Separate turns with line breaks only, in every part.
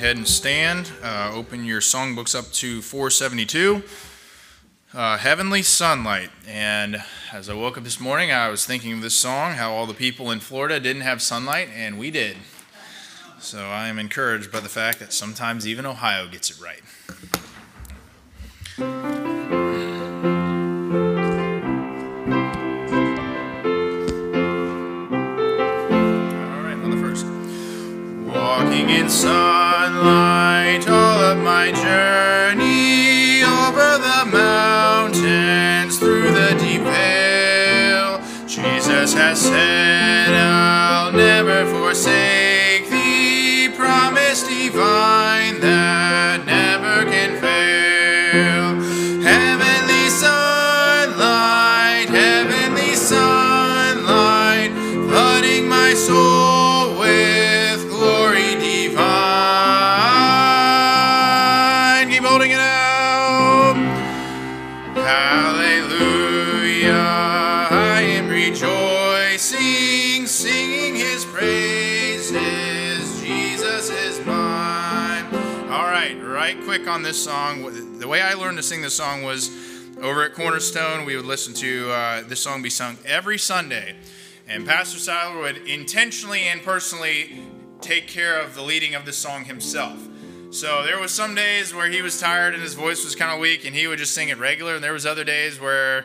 ahead and stand. Uh, open your songbooks up to 472. Uh, Heavenly Sunlight. And as I woke up this morning, I was thinking of this song, how all the people in Florida didn't have sunlight, and we did. So I am encouraged by the fact that sometimes even Ohio gets it right. All my journey over the mountains through the deep vale. Jesus has said, I'll never forsake on this song. The way I learned to sing this song was over at Cornerstone. We would listen to uh, this song be sung every Sunday. And Pastor Siler would intentionally and personally take care of the leading of this song himself. So there was some days where he was tired and his voice was kind of weak, and he would just sing it regular. And there was other days where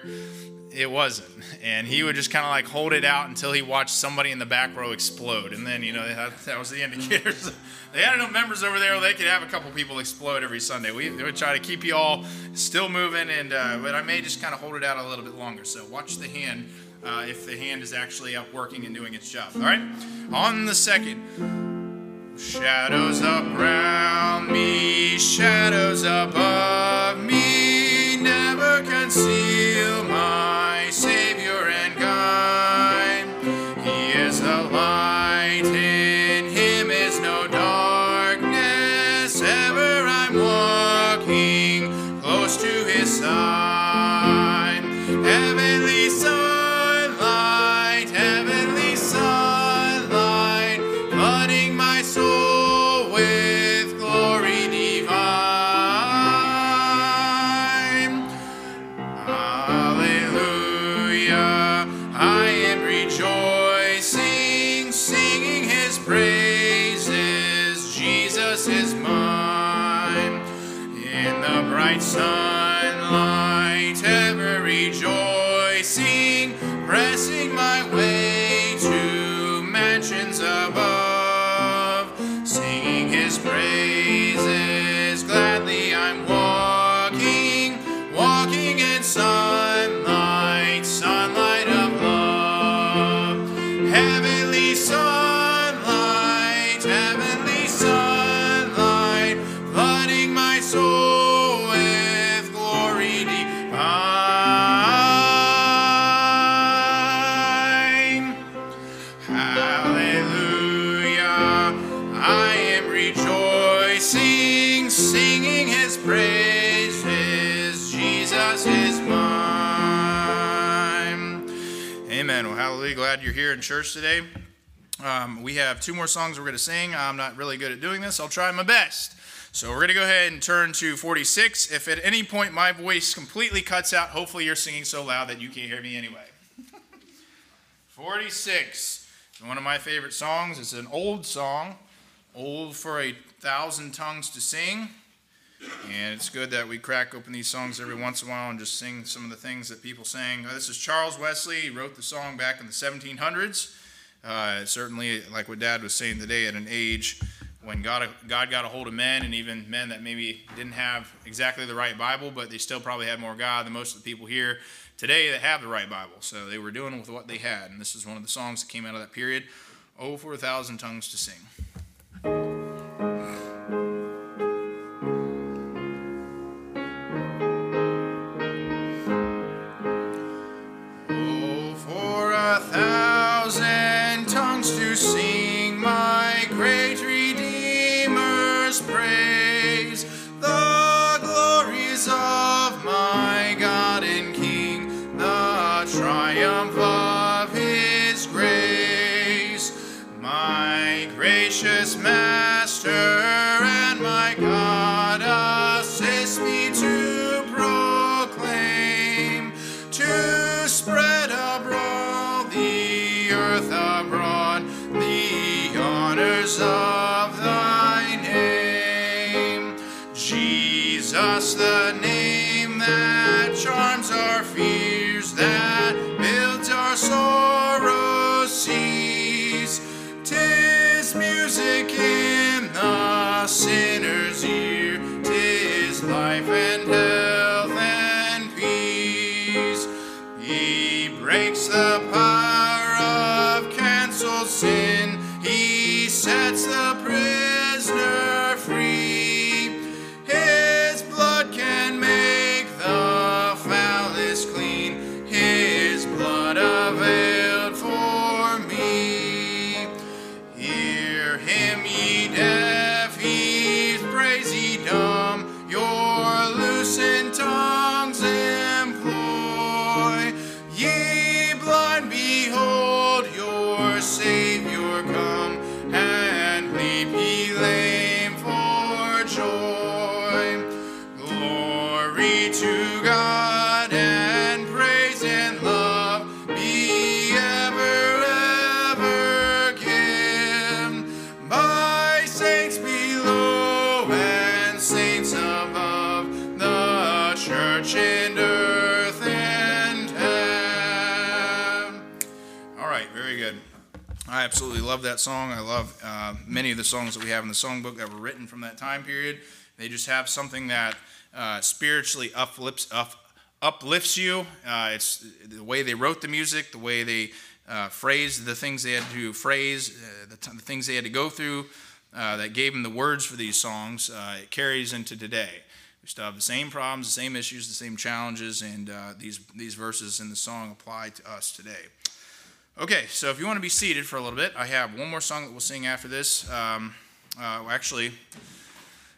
it wasn't, and he would just kind of like hold it out until he watched somebody in the back row explode, and then you know that, was the indicator. So they had enough members over there; they could have a couple people explode every Sunday. We, we would try to keep you all still moving, and uh, but I may just kind of hold it out a little bit longer. So watch the hand. Uh, if the hand is actually up working and doing its job. All right? On the second, Shadows around me, shadows above me, never conceal my Glad you're here in church today. Um, we have two more songs we're going to sing. I'm not really good at doing this. I'll try my best. So we're going to go ahead and turn to 46. If at any point my voice completely cuts out, hopefully you're singing so loud that you can't hear me anyway. 46. One of my favorite songs. It's an old song, old for a thousand tongues to sing. And it's good that we crack open these songs every once in a while and just sing some of the things that people sang. Uh, this is Charles Wesley. He wrote the song back in the 1700s. Uh, certainly, like what Dad was saying today, at an age when God, God got a hold of men and even men that maybe didn't have exactly the right Bible, but they still probably had more God than most of the people here today that have the right Bible. So they were doing with what they had. And this is one of the songs that came out of that period. Oh, for a thousand tongues to sing. That song. I love uh, many of the songs that we have in the songbook that were written from that time period. They just have something that uh, spiritually uplifts, up, uplifts you. Uh, it's the way they wrote the music, the way they uh, phrased the things they had to phrase, uh, the, t- the things they had to go through uh, that gave them the words for these songs. It carries into today. We still have the same problems, the same issues, the same challenges, and these, these verses in the song apply to us today. Okay, so if you want to be seated for a little bit, I have one more song that we'll sing after this. Um, uh, actually,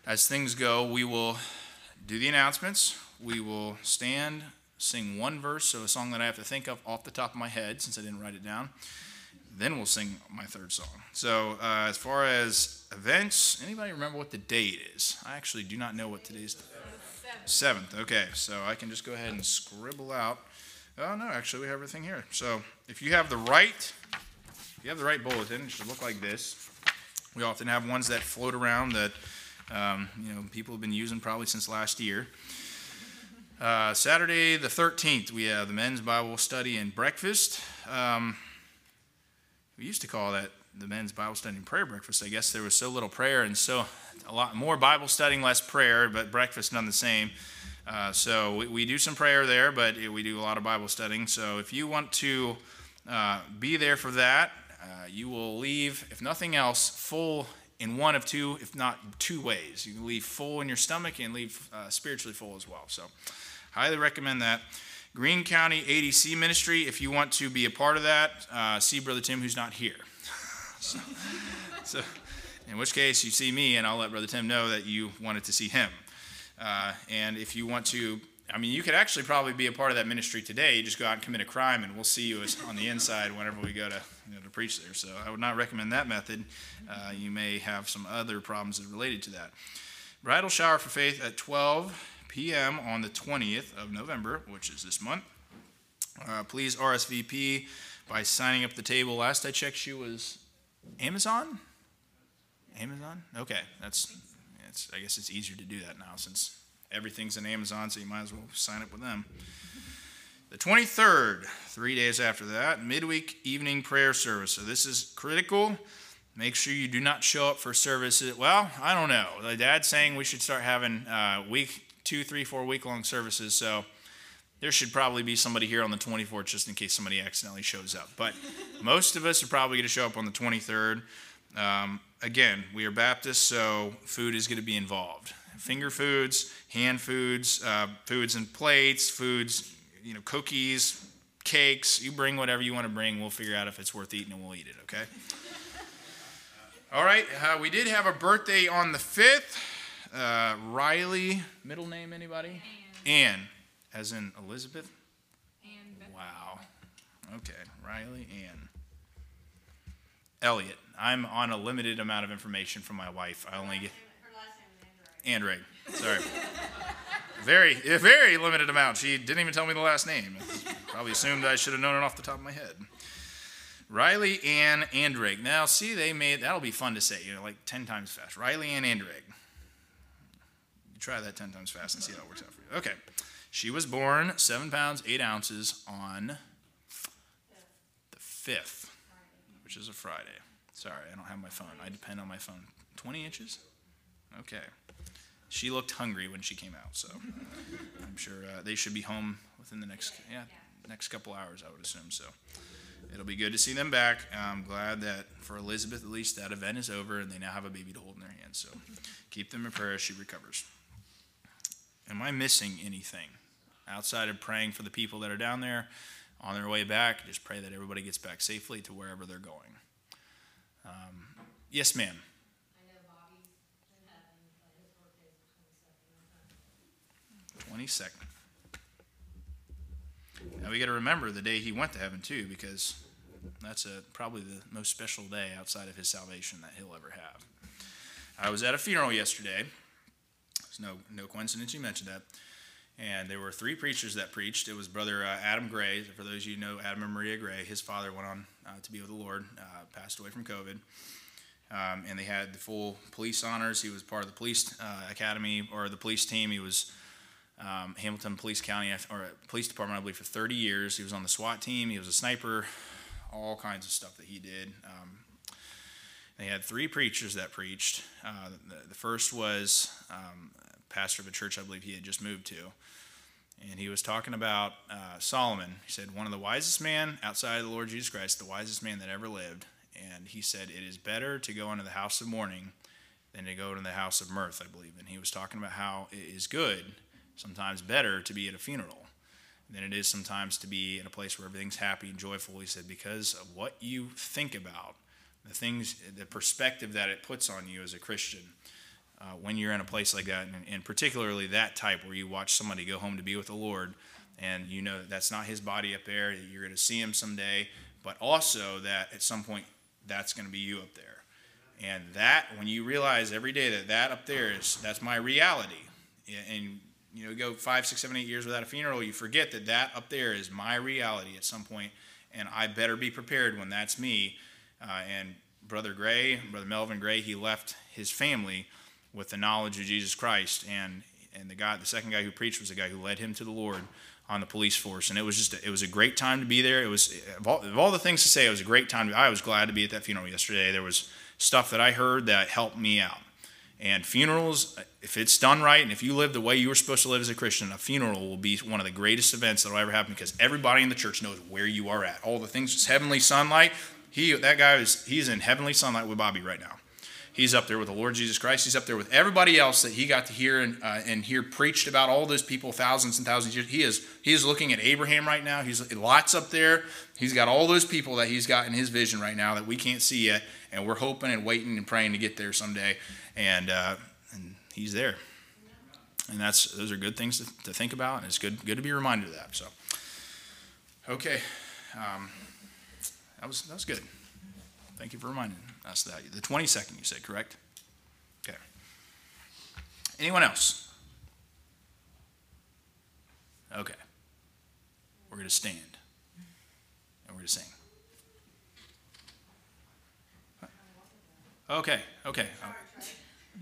as things go, we will do the announcements. We will stand, sing one verse, so a song that I have to think of off the top of my head since I didn't write it down. Then we'll sing my third song. So, uh, as far as events, anybody remember what the date is? I actually do not know what today's. Seventh. Okay, so I can just go ahead and scribble out. Oh no, actually we have everything here. So if you have the right, if you have the right bulletin, it should look like this. We often have ones that float around that um, you know people have been using probably since last year. Uh, Saturday the 13th, we have the men's Bible study and breakfast. Um, we used to call that the men's Bible study and prayer breakfast. I guess there was so little prayer and so a lot more Bible studying, less prayer, but breakfast none the same. Uh, so we, we, do some prayer there, but we do a lot of Bible studying. So if you want to uh, be there for that, uh, you will leave, if nothing else, full in one of two, if not two ways. You can leave full in your stomach and leave uh, spiritually full as well. So highly recommend that. Greene County ADC Ministry, if you want to be a part of that, uh, see Brother Tim, who's not here. so, so, in which case, you see me, and I'll let Brother Tim know that you wanted to see him. Uh, and if you want to, I mean, you could actually probably be a part of that ministry today. You just go out and commit a crime, and we'll see you on the inside whenever we go to, you know, to preach there. So I would not recommend that method. Uh, you may have some other problems related to that. Bridal shower for faith at 12 p.m. on the 20th of November, which is this month. Uh, please RSVP by signing up the table. Last I checked, she was Amazon. Amazon. Okay, that's I guess it's easier to do that now since everything's in Amazon, so you might as well sign up with them. The 23rd, three days after that, midweek evening prayer service. So this is critical. Make sure you do not show up for services. Well, I don't know. The dad's saying we should start having uh, week two, three, four week long services. So there should probably be somebody here on the 24th just in case somebody accidentally shows up. But most of us are probably going to show up on the 23rd. Um, again, we are Baptists, so food is going to be involved. Finger foods, hand foods, uh, foods and plates, foods, you know, cookies, cakes. You bring whatever you want to bring. We'll figure out if it's worth eating and we'll eat it, okay? All right, uh, we did have a birthday on the 5th. Uh, Riley, middle name, anybody?
Ann.
Ann, as in Elizabeth?
Beth-
Wow. Okay, Riley Ann. Elliot. I'm on a limited amount of information from my wife. I only get
is
Sorry. very, very limited amount. She didn't even tell me the last name. Probably assumed I should have known it off the top of my head. Riley Ann Andrade. Now, see, they made that'll be fun to say. You know, like ten times fast. Riley Ann Andrade. Try that ten times fast and see how it works out for you. Okay. She was born seven pounds, eight ounces on the 5th, which is a Friday. Sorry, I don't have my phone. I depend on my phone. 20 inches? Okay. She looked hungry when she came out, so I'm sure uh, they should be home within the next yeah next couple hours, I would assume. So it'll be good to see them back. I'm glad that for Elizabeth at least that event is over and they now have a baby to hold in their hands. So keep them in prayer as she recovers. Am I missing anything outside of praying for the people that are down there on their way back? Just pray that everybody gets back safely to wherever they're going. Um, yes, ma'am. 22nd. Now we got to remember the day he went to heaven too, because that's a, probably the most special day outside of his salvation that he'll ever have. I was at a funeral yesterday. It's no no coincidence you mentioned that. And there were three preachers that preached. It was Brother uh, Adam Gray. For those of you know Adam and Maria Gray, his father went on uh, to be with the Lord, uh, passed away from COVID. Um, and they had the full police honors. He was part of the police uh, academy or the police team. He was um, Hamilton Police County or Police Department, I believe, for 30 years. He was on the SWAT team. He was a sniper, all kinds of stuff that he did. Um, they had three preachers that preached. Uh, the, the, first was um, pastor of a church I believe he had just moved to, and he was talking about uh, Solomon. He said, "One of the wisest man outside of the Lord Jesus Christ, the wisest man that ever lived." And he said, "It is better to go into the house of mourning." Than to go into the house of mirth, I believe. And he was talking about how it is good sometimes better to be at a funeral than it is sometimes to be in a place where everything's happy and joyful. He said, because of what you think about, the things, the perspective that it puts on you as a Christian. Uh, when you're in a place like that, and, and, particularly that type where you watch somebody go home to be with the Lord, and you know that that's not his body up there, you're going to see him someday, but also that at some point that's going to be you up there. And that, when you realize every day that that up there is, that's my reality, and you know, go five, six, seven, eight years without a funeral, you forget that that up there is my reality at some point, and I better be prepared when that's me. Uh, and Brother Gray, Brother Melvin Gray, he left his family with the knowledge of Jesus Christ, and and the guy, the second guy who preached was the guy who led him to the Lord on the police force, and it was just a, it was a great time to be there. It was of all, of all the things to say, it was a great time. To, I was glad to be at that funeral yesterday. There was stuff that I heard that helped me out. And funerals, if it's done right, and if you live the way you were supposed to live as a Christian, a funeral will be one of the greatest events that will ever happen because everybody in the church knows where you are at. All the things, it's heavenly sunlight. He, that guy is, he's in heavenly sunlight with Bobby right now. He's up there with the Lord Jesus Christ. He's up there with everybody else that he got to hear and, uh, and hear preached about all those people, thousands and thousands of years. He is, he is looking at Abraham right now. He's lots up there. He's got all those people that he's got in his vision right now that we can't see yet. And we're hoping and waiting and praying to get there someday. And, uh, and he's there. And that's those are good things to, to, think about, and it's good good to be reminded of that. So, okay, um, that was that was good. Thank you for reminding us that. The 22nd, you said, correct? Okay. Anyone else? Okay. We're going to stand and we're going to sing. Okay, okay.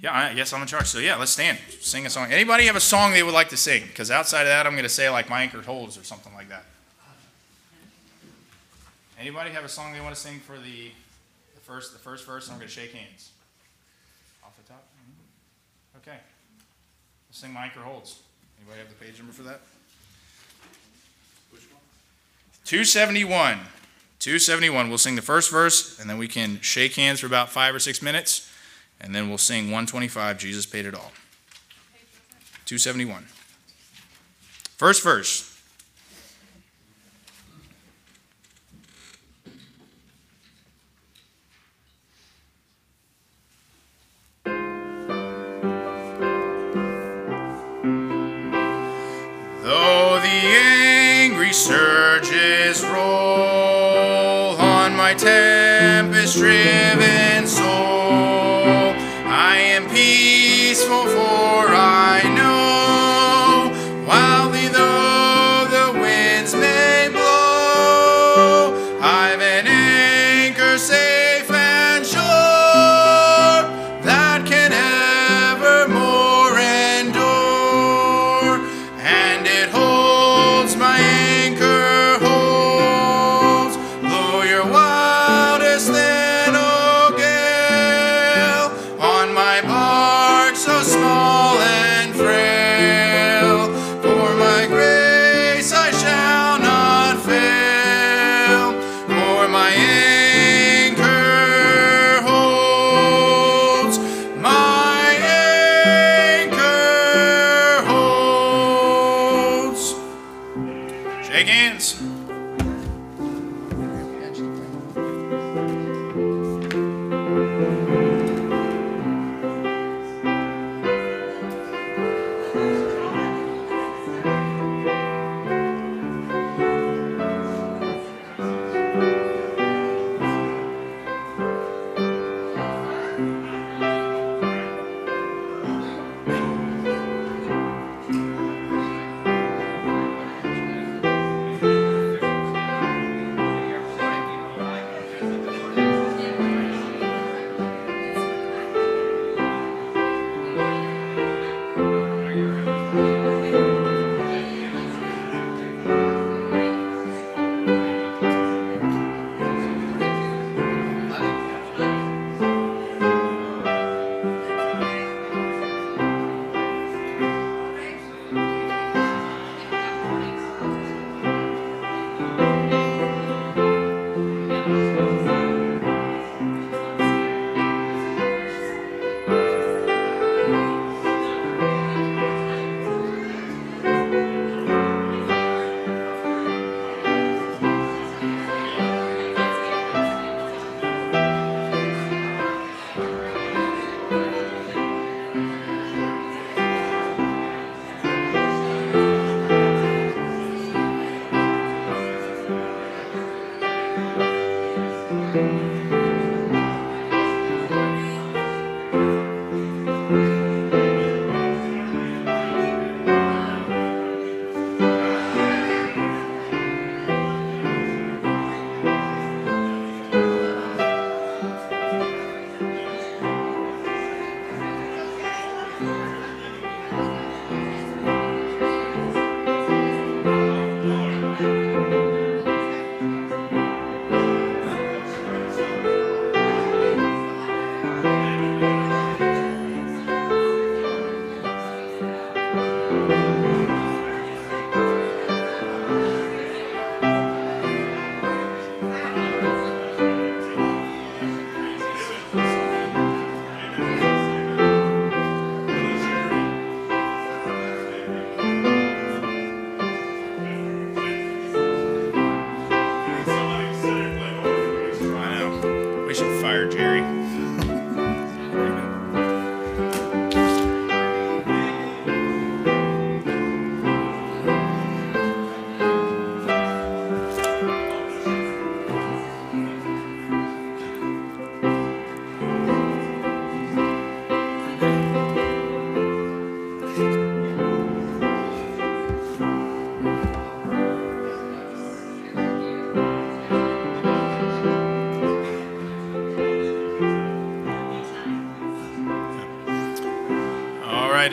Yeah, I, yes, I'm in charge. So yeah, let's stand. Sing a song. Anybody have a song they would like to sing? Because outside of that, I'm going to say like my anchor holds or something like that. Anybody have a song they want to sing for the, the first the first verse? I'm going to shake hands. Off the top. Mm-hmm. Okay. Let's sing my anchor holds. Anybody have the page number for that? Which one? 271. 271. We'll sing the first verse, and then we can shake hands for about five or six minutes and then we'll sing 125, Jesus Paid It All. 271. First verse. Driven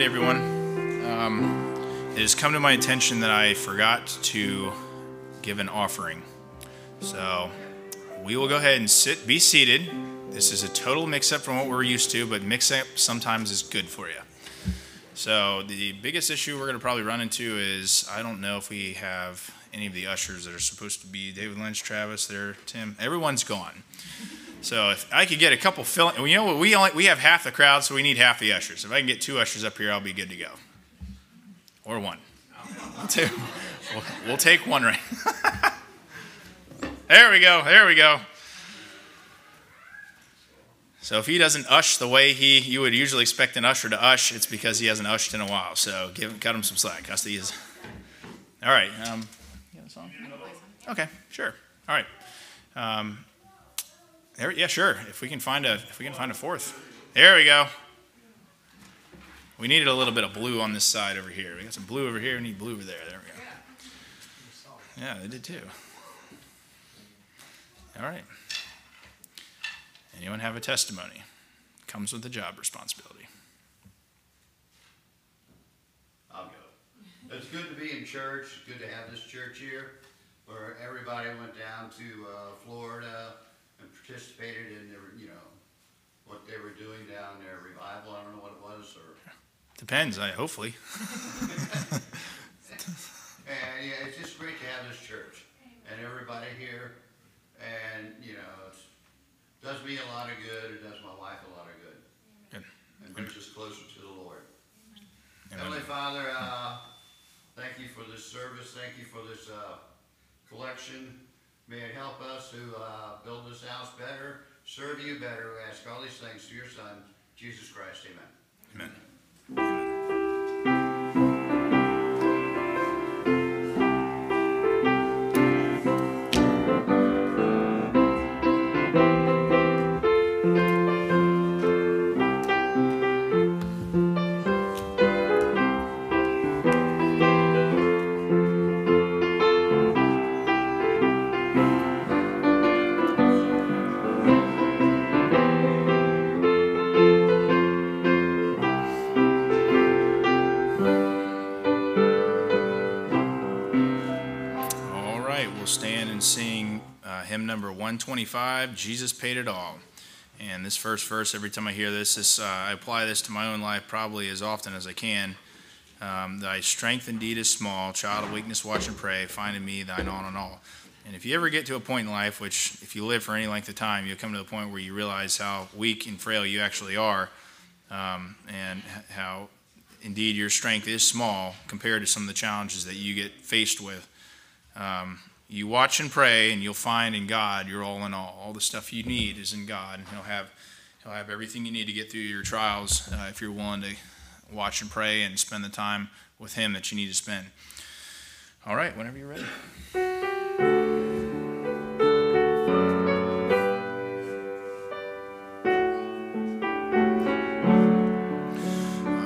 everyone. Um, it has come to my attention that I forgot to give an offering. So we will go ahead and sit, be seated. This is a total mix up from what we're used to, but mix up sometimes is good for you. So the biggest issue we're going to probably run into is I don't know if we have any of the ushers that are supposed to be David Lynch, Travis, there, Tim. Everyone's gone. So if I could get a couple fill, you know what? We only we have half the crowd, so we need half the ushers. If I can get two ushers up here, I'll be good to go. Or one. Two. We'll, we'll take one right. there we go. There we go. So if he doesn't ush the way he you would usually expect an usher to ush, it's because he hasn't ushed in a while. So give him, cut him some slack. That's the easy. All right. Um, you got a song? Okay, sure. All right. Um, there, yeah, sure. If we can find a if we can find a fourth. There we go. We needed a little bit of blue on this side over here. We got some blue over here. We need blue over there. There we go. Yeah, they did too. All right. Anyone have a testimony? Comes with a job responsibility.
I'll go. It's good to be in church, good to have this church here, where everybody went down to, uh, Florida participated in their, you know, what they were doing down there, revival, I don't know what it was, or,
Depends. I hopefully.
and, yeah, it's just great to have this church, and everybody here, and, you know, it's, does me a lot of good, it does my wife a lot of good,
Good.
and brings us closer to the Lord.
Amen.
Heavenly Father, uh, thank you for this service. Thank you for this uh, collection. May it help us to uh, build this house better, serve you better. We ask all these things through your Son, Jesus Christ. Amen.
Amen. All number 125, Jesus Paid It All. And this first verse, every time I hear this, this uh, I apply this to my own life probably as often as I can. Um, thy strength indeed is small, child of weakness, watch and pray, find in me thine all and all. And if you ever get to a point in life, which if you live for any length of time, you'll come to the point where you realize how weak and frail you actually are, um, and how indeed your strength is small compared to some of the challenges that you get faced with. Um, you watch and pray, and you'll find in God you're all in all. All the stuff you need is in God, and He'll have He'll have everything you need to get through your trials uh, if you're willing to watch and pray and spend the time with Him that you need to spend. All right, whenever you're ready.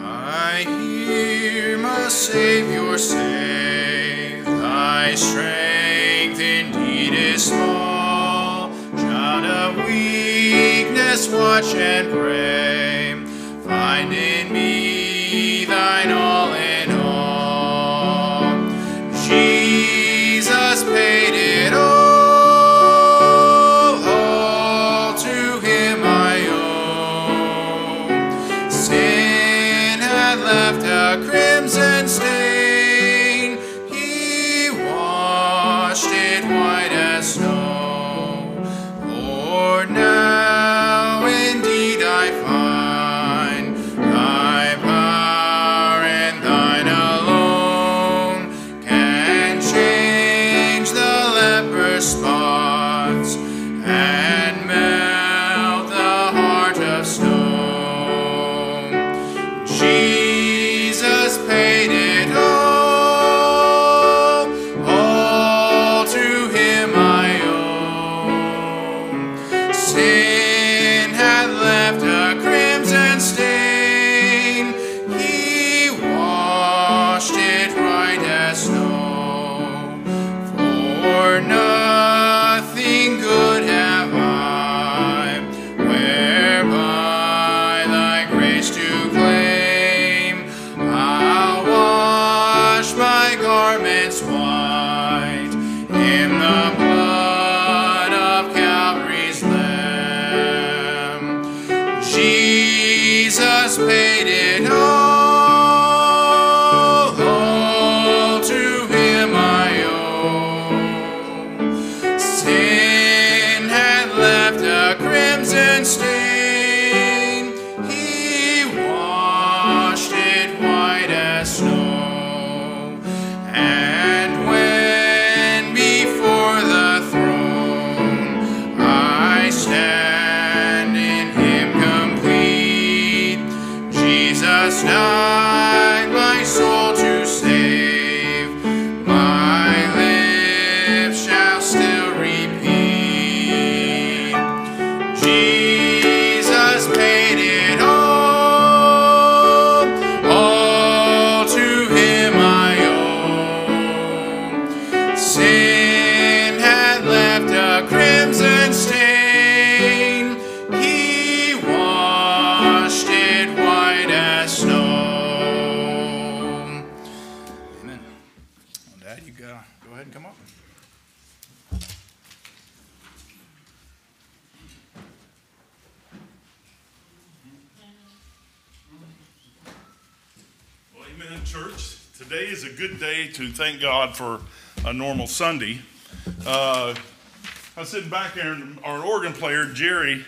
I hear my Savior say, Thy strength is small. Child of weakness, watch and pray.
God for a normal Sunday. Uh, I was sitting back there, and our organ player, Jerry,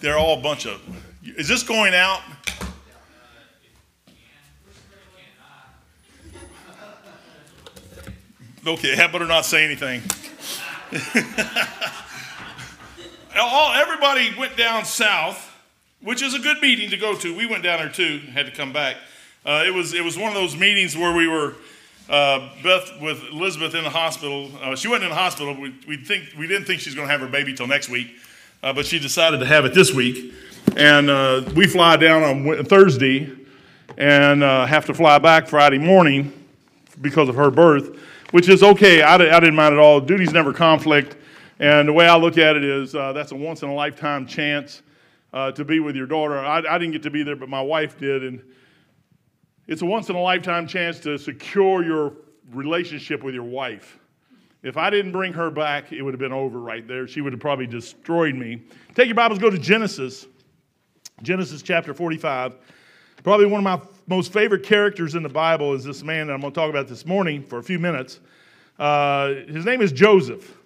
they're all a bunch of. Is this going out? Okay, I better not say anything. All, everybody went down south, which is a good meeting to go to. We went down there too, had to come back. Uh, it, was, it was one of those meetings where we were, uh, Beth with Elizabeth in the hospital. Uh, she went in the hospital. We, we, think, we didn't think she was going to have her baby till next week, uh, but she decided to have it this week. And uh, we fly down on Thursday and uh, have to fly back Friday morning because of her birth, which is okay. I, I didn't mind at all. Duties never conflict. And the way I look at it is that's a once in a lifetime chance to be with your daughter. I, I, didn't get to be there, but my wife did. And it's a once in a lifetime chance to secure your relationship with your wife. If I didn't bring her back, it would have been over right there. She would have probably destroyed me. Take your Bibles, go to Genesis, Genesis chapter 45. Probably one of my most favorite characters in the Bible is this man that I'm going to talk about this morning for a few minutes. Uh, his name is Joseph.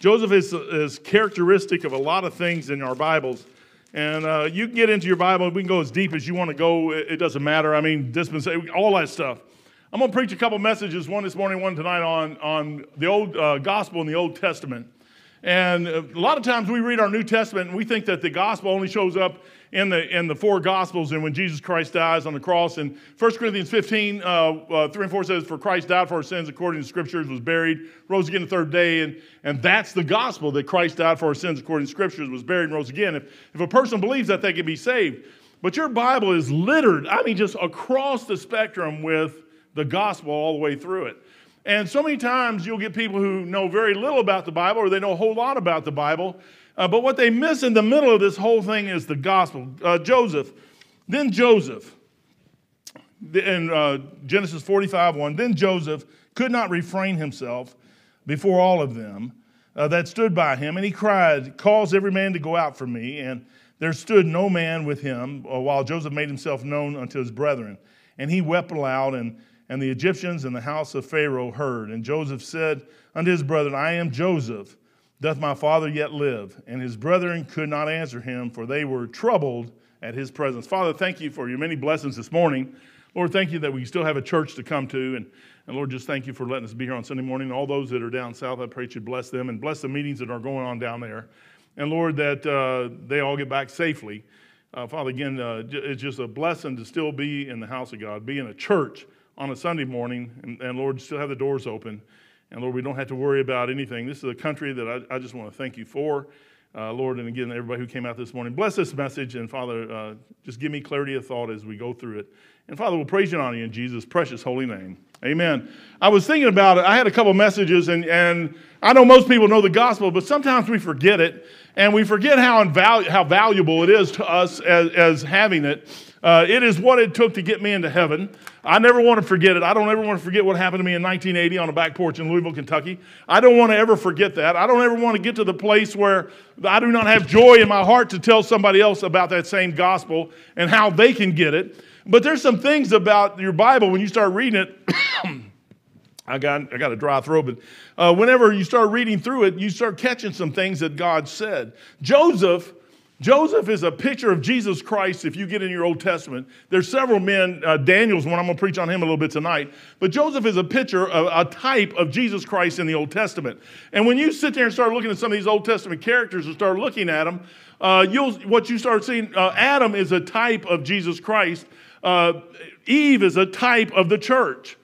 Joseph is, is characteristic of a lot of things in our Bibles. And uh, you can get into your Bible, we can go as deep as you want to go. It, it doesn't matter. I mean, dispensation, all that stuff. I'm going to preach a couple messages, one this morning, one tonight, on, on the Old uh, Gospel in the Old Testament. And a lot of times we read our New Testament and we think that the gospel only shows up in the, in the four gospels and when Jesus Christ dies on the cross. And 1 Corinthians 15, uh, uh, 3 and 4 says, For Christ died for our sins according to scriptures, was buried, rose again the third day. And, and that's the gospel that Christ died for our sins according to scriptures, was buried, and rose again. If, if a person believes that, they can be saved. But your Bible is littered, I mean, just across the spectrum with the gospel all the way through it. And so many times you'll get people who know very little about the Bible or they know a whole lot about the Bible. Uh, but what they miss in the middle of this whole thing is the gospel. Uh, Joseph, then Joseph, in uh, Genesis 45 1, then Joseph could not refrain himself before all of them uh, that stood by him, and he cried, Cause every man to go out from me. And there stood no man with him, uh, while Joseph made himself known unto his brethren. And he wept aloud, and and the Egyptians and the house of Pharaoh heard. And Joseph said unto his brethren, I am Joseph. Doth my father yet live? And his brethren could not answer him, for they were troubled at his presence. Father, thank you for your many blessings this morning. Lord, thank you that we still have a church to come to. And, and Lord, just thank you for letting us be here on Sunday morning. All those that are down south, I pray you bless them and bless the meetings that are going on down there. And Lord, that uh, they all get back safely. Uh, Father, again, uh, it's just a blessing to still be in the house of God, be in a church on a Sunday morning, and, and Lord, still have the doors open. And Lord, we don't have to worry about anything. This is a country that I, I just want to thank you for. Uh, Lord, and again, everybody who came out this morning, bless this message. And Father, uh, just give me clarity of thought as we go through it. And Father, we'll praise you and honor you in Jesus' precious holy name. Amen. I was thinking about it. I had a couple messages, and, and I know most people know the gospel, but sometimes we forget it, and we forget how, invalu- how valuable it is to us as, as having it. Uh, it is what it took to get me into heaven. I never want to forget it. I don't ever want to forget what happened to me in 1980 on a back porch in Louisville, Kentucky. I don't want to ever forget that. I don't ever want to get to the place where I do not have joy in my heart to tell somebody else about that same gospel and how they can get it. But there's some things about your Bible when you start reading it. I got, I got a dry throat, but uh, whenever you start reading through it, you start catching some things that God said. Joseph Joseph is a picture of Jesus Christ if you get in your Old Testament. There's several men, uh, Daniel's one, I'm going to preach on him a little bit tonight. But Joseph is a picture, a, a type of Jesus Christ in the Old Testament. And when you sit there and start looking at some of these Old Testament characters and start looking at them, uh, you'll, what you start seeing, uh, Adam is a type of Jesus Christ. Uh, Eve is a type of the church.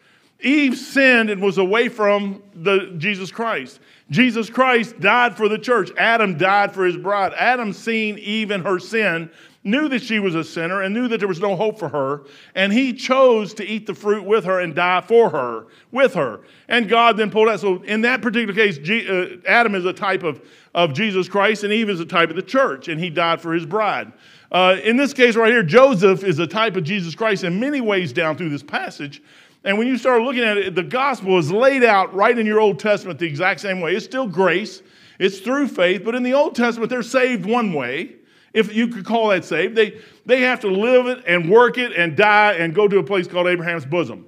Eve sinned and was away from the Jesus Christ. Jesus Christ died for the church. Adam died for his bride. Adam, seeing Eve in her sin, knew that she was a sinner and knew that there was no hope for her. And he chose to eat the fruit with her and die for her, with her. And God then pulled out. So in that particular case, uh, Adam is a type of, of Jesus Christ and Eve is a type of the church. And he died for his bride. Uh, in this case right here, Joseph is a type of Jesus Christ in many ways down through this passage. And when you start looking at it, the gospel is laid out right in your Old Testament the exact same way. It's still grace, it's through faith, but in the Old Testament, they're saved one way, if you could call that saved. They, they have to live it and work it and die and go to a place called Abraham's bosom.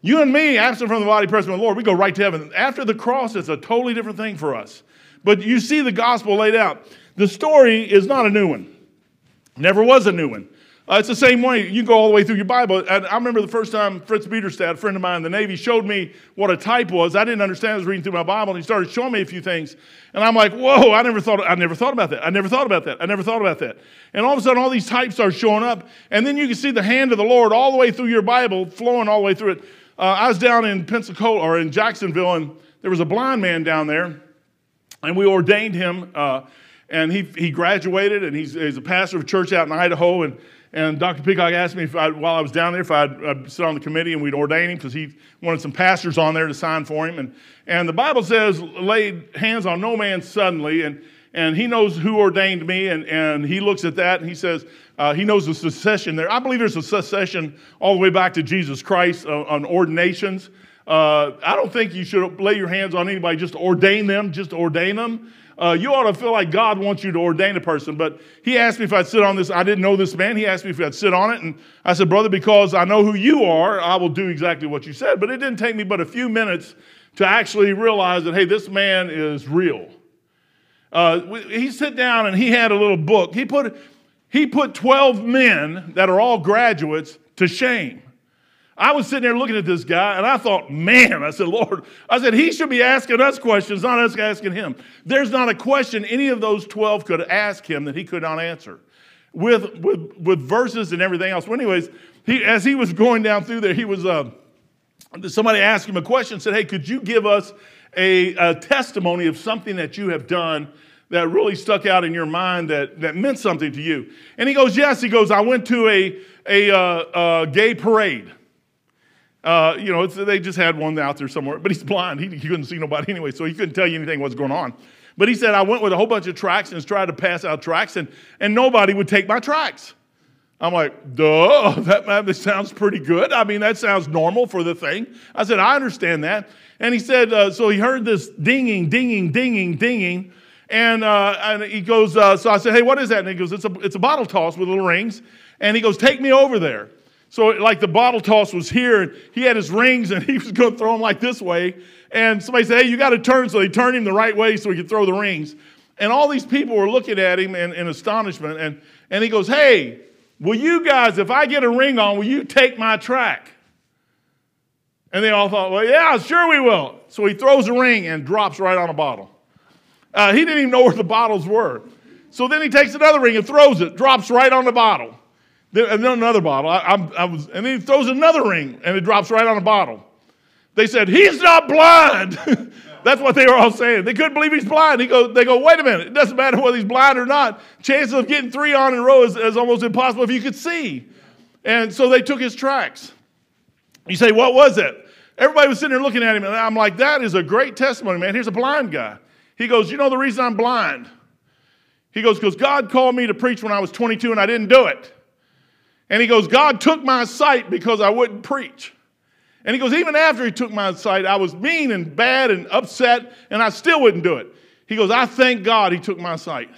You and me, absent from the body, present with the Lord, we go right to heaven. After the cross, it's a totally different thing for us. But you see the gospel laid out. The story is not a new one, never was a new one. Uh, it's the same way. You go all the way through your Bible. And I remember the first time Fritz Biederstadt, a friend of mine in the Navy, showed me what a type was. I didn't understand. I was reading through my Bible, and he started showing me a few things. And I'm like, whoa, I never thought, I never thought about that. I never thought about that. I never thought about that. And all of a sudden, all these types are showing up. And then you can see the hand of the Lord all the way through your Bible, flowing all the way through it. Uh, I was down in Pensacola, or in Jacksonville, and there was a blind man down there. And we ordained him. Uh, and he, he graduated, and he's, he's a pastor of a church out in Idaho. And and Dr. Peacock asked me if I, while I was down there if I'd, I'd sit on the committee and we'd ordain him because he wanted some pastors on there to sign for him. And, and the Bible says, laid hands on no man suddenly. And, and he knows who ordained me. And, and he looks at that and he says, uh, he knows the succession there. I believe there's a succession all the way back to Jesus Christ uh, on ordinations. Uh, I don't think you should lay your hands on anybody, just ordain them, just ordain them. Uh, you ought to feel like God wants you to ordain a person. But he asked me if I'd sit on this. I didn't know this man. He asked me if I'd sit on it. And I said, Brother, because I know who you are, I will do exactly what you said. But it didn't take me but a few minutes to actually realize that, hey, this man is real. Uh, he sat down and he had a little book. He put, he put 12 men that are all graduates to shame. I was sitting there looking at this guy and I thought, man, I said, Lord, I said, he should be asking us questions, not us asking him. There's not a question any of those 12 could ask him that he could not answer with, with, with verses and everything else. Well, anyways, he, as he was going down through there, he was, uh, somebody asked him a question, said, hey, could you give us a, a testimony of something that you have done that really stuck out in your mind that, that meant something to you? And he goes, yes. He goes, I went to a, a, uh, a gay parade. Uh, you know, they just had one out there somewhere, but he's blind. He, he, couldn't see nobody anyway, so he couldn't tell you anything what's going on. But he said, I went with a whole bunch of tracks and tried to pass out tracks, and, and nobody would take my tracks. I'm like, duh, that, that sounds pretty good. I mean, that sounds normal for the thing. I said, I understand that. And he said, uh, so he heard this dinging, dinging, dinging, dinging. And, uh, and he goes, uh, so I said, hey, what is that? And he goes, it's a, it's a bottle toss with little rings. And he goes, take me over there. So, like the bottle toss was here, and he had his rings, and he was going to throw them like this way. And somebody said, Hey, you got to turn. So they turned him the right way so he could throw the rings. And all these people were looking at him in, in astonishment. And, and he goes, Hey, will you guys, if I get a ring on, will you take my track? And they all thought, Well, yeah, sure we will. So he throws a ring and drops right on a bottle. Uh, he didn't even know where the bottles were. So then he takes another ring and throws it, drops right on the bottle. Then another bottle. I, I, I was, and he throws another ring and it drops right on a bottle. They said, He's not blind. That's what they were all saying. They couldn't believe he's blind. He go, they go, wait a minute. It doesn't matter whether he's blind or not. Chances of getting three on in a row is, is almost impossible if you could see. And so they took his tracks. You say, what was it? Everybody was sitting there looking at him, and I'm like, that is a great testimony, man. Here's a blind guy. He goes, you know the reason I'm blind? He goes, because God called me to preach when I was 22 and I didn't do it. And he goes, God took my sight because I wouldn't preach. And he goes, even after he took my sight, I was mean and bad and upset, and I still wouldn't do it. He goes, I thank God he took my sight.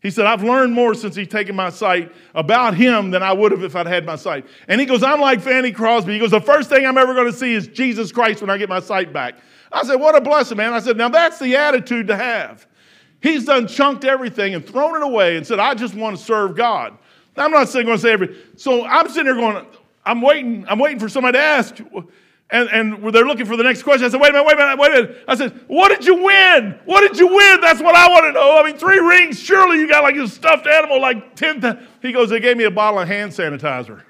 He said, I've learned more since he's taken my sight about him than I would have if I'd had my sight. And he goes, I'm like Fanny Crosby. He goes, the first thing I'm ever going to see is Jesus Christ when I get my sight back. I said, what a blessing, man. I said, now that's the attitude to have. He's done chunked everything and thrown it away and said, I just want to serve God. I'm not going to say every. So I'm sitting there going, I'm waiting. I'm waiting for somebody to ask, and and they're looking for the next question. I said, wait a minute, wait a minute, wait a minute. I said, what did you win? What did you win? That's what I want to know. I mean, three rings. Surely you got like a stuffed animal, like ten. He goes, they gave me a bottle of hand sanitizer.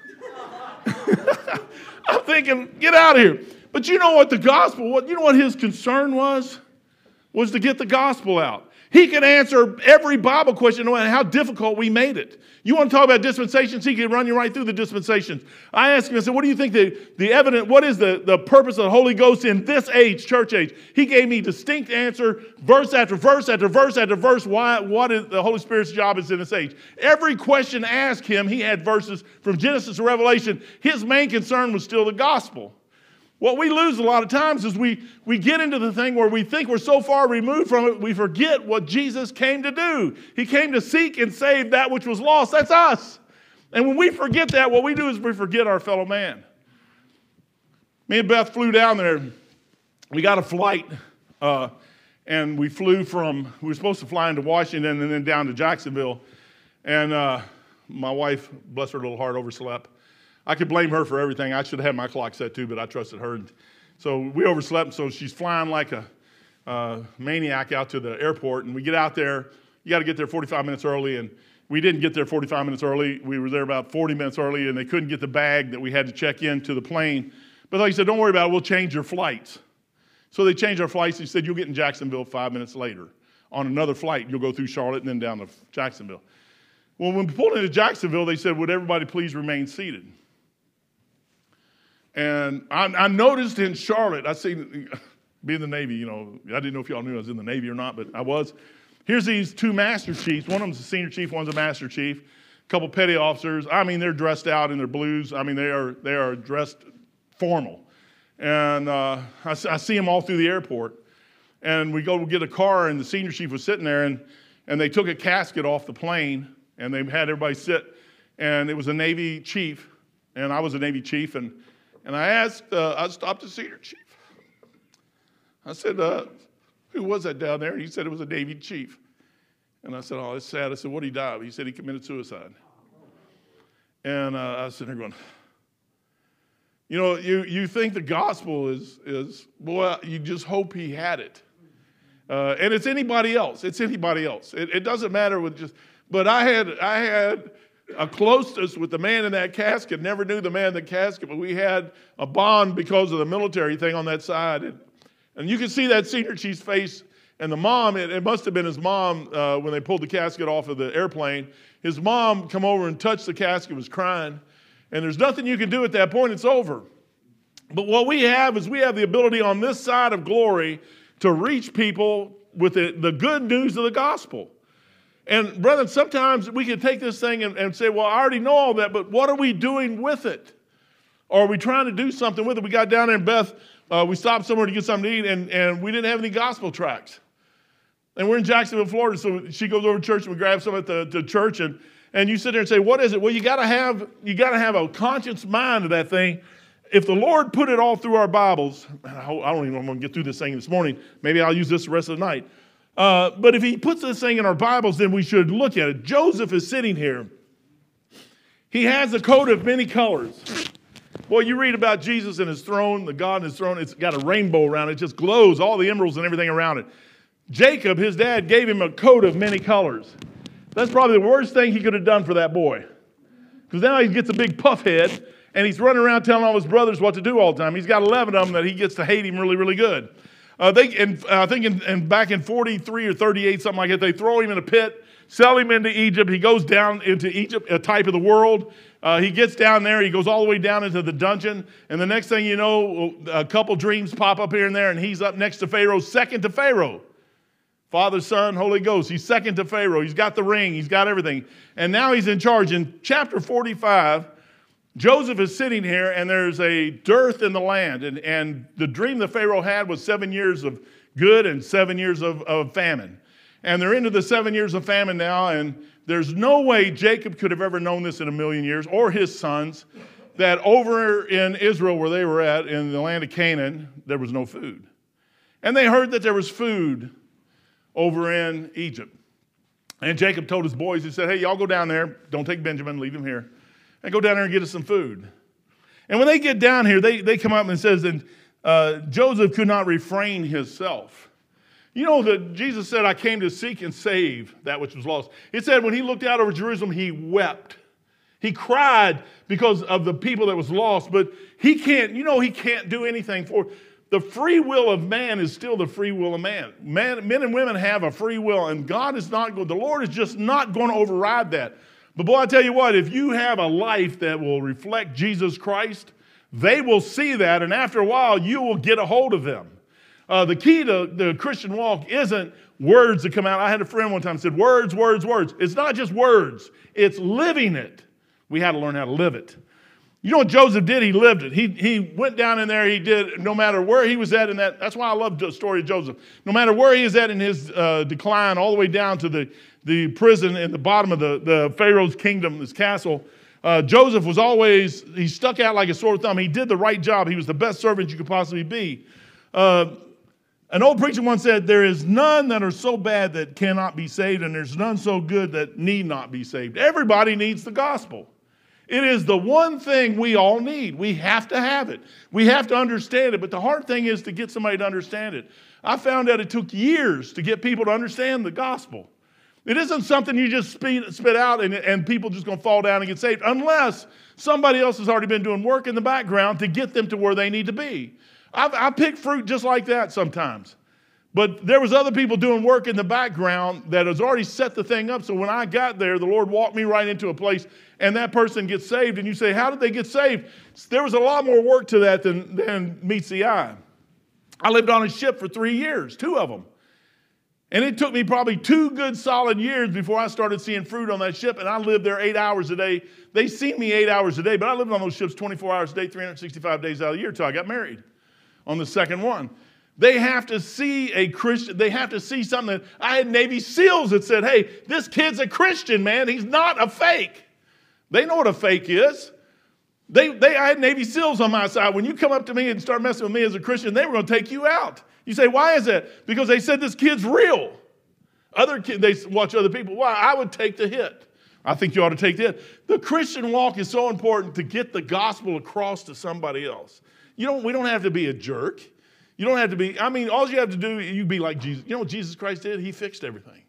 I'm thinking, get out of here. But you know what the gospel? What you know what his concern was? Was to get the gospel out. He can answer every Bible question, no matter how difficult we made it. You want to talk about dispensations? He can run you right through the dispensations. I asked him, I said, What do you think the, the evidence, what is the, the purpose of the Holy Ghost in this age, church age? He gave me distinct answer, verse after verse after verse after verse, why what is the Holy Spirit's job is in this age. Every question asked him, he had verses from Genesis to Revelation. His main concern was still the gospel. What we lose a lot of times is we, we get into the thing where we think we're so far removed from it, we forget what Jesus came to do. He came to seek and save that which was lost. That's us. And when we forget that, what we do is we forget our fellow man. Me and Beth flew down there. We got a flight, uh, and we flew from, we were supposed to fly into Washington and then down to Jacksonville. And uh, My wife, bless her little heart, overslept. I could blame her for everything. I should have had my clock set too, but I trusted her. So we overslept. So she's flying like a uh, maniac out to the airport, and we get out there. You got to get there 45 minutes early, and we didn't get there 45 minutes early. We were there about 40 minutes early, and they couldn't get the bag that we had to check in to the plane. But like I said, don't worry about it. We'll change your flights. So they changed our flights. He said, You'll get in Jacksonville five minutes later. On another flight, you'll go through Charlotte and then down to Jacksonville. Well, when we pulled into Jacksonville, they said, Would everybody please remain seated? And I, I noticed in Charlotte, I see, being in the Navy, you know, I didn't know if y'all knew I was in the Navy or not, but I was. Here's these two master chiefs. One of them's a senior chief, one's a master chief. A couple petty officers. I mean, they're dressed out in their blues. I mean, they are they are dressed formal. And uh, I, I see them all through the airport. And we go get a car, and the senior chief was sitting there, and, and they took a casket off the plane, and they had everybody sit. And it was a Navy chief, and I was a Navy chief, and, and I asked, uh, I stopped the senior chief. I said, uh, Who was that down there? And he said it was a Navy chief. And I said, Oh, it's sad. I said, What did he die of? He said he committed suicide. And uh, I was sitting there going, You know, you, you think the gospel is, is, boy, you just hope he had it. Uh, and it's anybody else. It's anybody else. It, it doesn't matter with just, but I had, I had a closeness with the man in that casket. Never knew the man in the casket, but we had a bond because of the military thing on that side. And, and you can see that senior chief's face. And the mom, it, it must have been his mom uh, when they pulled the casket off of the airplane. His mom come over and touched the casket, was crying. And there's nothing you can do at that point, it's over. But what we have is we have the ability on this side of glory to reach people with the, the good news of the gospel. And, brethren, sometimes we can take this thing and, and, say, well, I already know all that, but what are we doing with it? Or are we trying to do something with it? We got down there in Beth, uh, we stopped somewhere to get something to eat, and, and we didn't have any gospel tracts. And we're in Jacksonville, Florida, so she goes over to church and we grab some at the, the church, and, and you sit there and say, what is it? Well, you got to have you got to have a conscious mind of that thing if the Lord put it all through our Bibles, I don't even know if I'm to get through this thing this morning. Maybe I'll use this the rest of the night. Uh, but if He puts this thing in our Bibles, then we should look at it. Joseph is sitting here. He has a coat of many colors. Boy, you read about Jesus and his throne, the God and his throne, it's got a rainbow around it. It just glows, all the emeralds and everything around it. Jacob, his dad, gave him a coat of many colors. That's probably the worst thing he could have done for that boy. Because now he gets a big puff head and he's running around telling all his brothers what to do all the time. He's got 11 of them that he gets to hate him really, really good. Uh, they, and I think in, in, back in 43 or 38, something like that, they throw him in a pit, sell him into Egypt. He goes down into Egypt, a type of the world. Uh, he gets down there, he goes all the way down into the dungeon, and the next thing you know, a couple dreams pop up here and there, and he's up next to Pharaoh, second to Pharaoh. Father, Son, Holy Ghost. He's second to Pharaoh. He's got the ring, he's got everything. And now he's in charge. In chapter 45, Joseph is sitting here, and there's a dearth in the land. And, and the dream that Pharaoh had was seven years of good and seven years of, of famine. And they're into the seven years of famine now, and there's no way Jacob could have ever known this in a million years, or his sons, that over in Israel, where they were at, in the land of Canaan, there was no food. And they heard that there was food over in Egypt. And Jacob told his boys, he said, Hey, y'all go down there. Don't take Benjamin, leave him here and go down there and get us some food. And when they get down here, they, they come up and says, and uh, Joseph could not refrain himself. You know that Jesus said, I came to seek and save that which was lost. It said when he looked out over Jerusalem, he wept. He cried because of the people that was lost, but he can't, you know, he can't do anything for the free will of man is still the free will of man. man. Men and women have a free will, and God is not the Lord is just not going to override that. But boy, I tell you what, if you have a life that will reflect Jesus Christ, they will see that, and after a while, you will get a hold of them. Uh, the key to the Christian walk isn't words that come out. I had a friend one time said, Words, words, words. It's not just words, it's living it. We had to learn how to live it. You know what Joseph did? He lived it. He, he went down in there. He did, no matter where he was at in that. That's why I love the story of Joseph. No matter where he is at in his uh, decline, all the way down to the, the prison in the bottom of the, the Pharaoh's kingdom, this castle, uh, Joseph was always, he stuck out like a sore thumb. He did the right job. He was the best servant you could possibly be. Uh, An old preacher once said, There is none that are so bad that cannot be saved, and there's none so good that need not be saved. Everybody needs the gospel. It is the one thing we all need. We have to have it. We have to understand it. But the hard thing is to get somebody to understand it. I found out it took years to get people to understand the gospel. It isn't something you just spit, out and, and people just going to fall down and get saved unless somebody else has already been doing work in the background to get them to where they need to be. I've, I pick fruit just like that sometimes. But there was other people doing work in the background that has already set the thing up. So when I got there, the Lord walked me right into a place, and that person gets saved. And you say, "How did they get saved?" There was a lot more work to that than than meets the eye. I lived on a ship for three years, two of them, and it took me probably two good solid years before I started seeing fruit on that ship. And I lived there eight hours a day. They see me eight hours a day, but I lived on those ships 24 hours a day, 365 days out of the year until I got married on the second one. They have to see a Christian, they have to see something. I had Navy SEALs that said, hey, this kid's a Christian, man. He's not a fake. They know what a fake is. They, they, I had Navy SEALs on my side. When you come up to me and start messing with me as a Christian, they were going to take you out. You say, why is that? Because they said this kid's real. Other kids, they watch other people. Why? I would take the hit. I think you ought to take the hit. The Christian walk is so important to get the gospel across to somebody else. You don't, we don't have to be a jerk. You don't have to be, I mean, all you have to do, you be like Jesus. You know what Jesus Christ did? He fixed everything.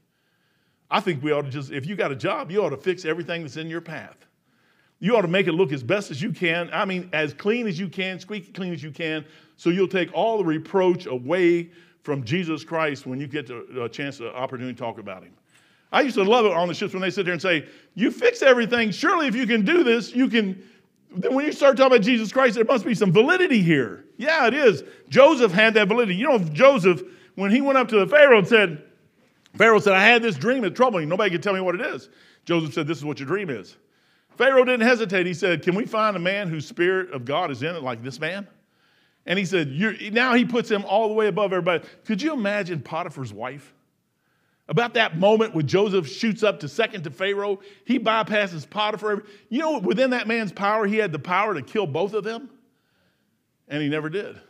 I think we ought to just, if you got a job, you ought to fix everything that's in your path. You ought to make it look as best as you can. I mean, as clean as you can, squeaky clean as you can, so you'll take all the reproach away from Jesus Christ when you get a chance, an opportunity to talk about him. I used to love it on the ships when they sit there and say, You fix everything. Surely, if you can do this, you can then when you start talking about Jesus Christ, there must be some validity here. Yeah, it is. Joseph had that validity. You know, Joseph, when he went up to the Pharaoh and said, Pharaoh said, I had this dream, it's troubling. Nobody can tell me what it is. Joseph said, This is what your dream is. Pharaoh didn't hesitate. He said, Can we find a man whose spirit of God is in it, like this man? And he said, Now he puts him all the way above everybody. Could you imagine Potiphar's wife? About that moment when Joseph shoots up to second to Pharaoh, he bypasses Potiphar. You know, within that man's power, he had the power to kill both of them, and he never did.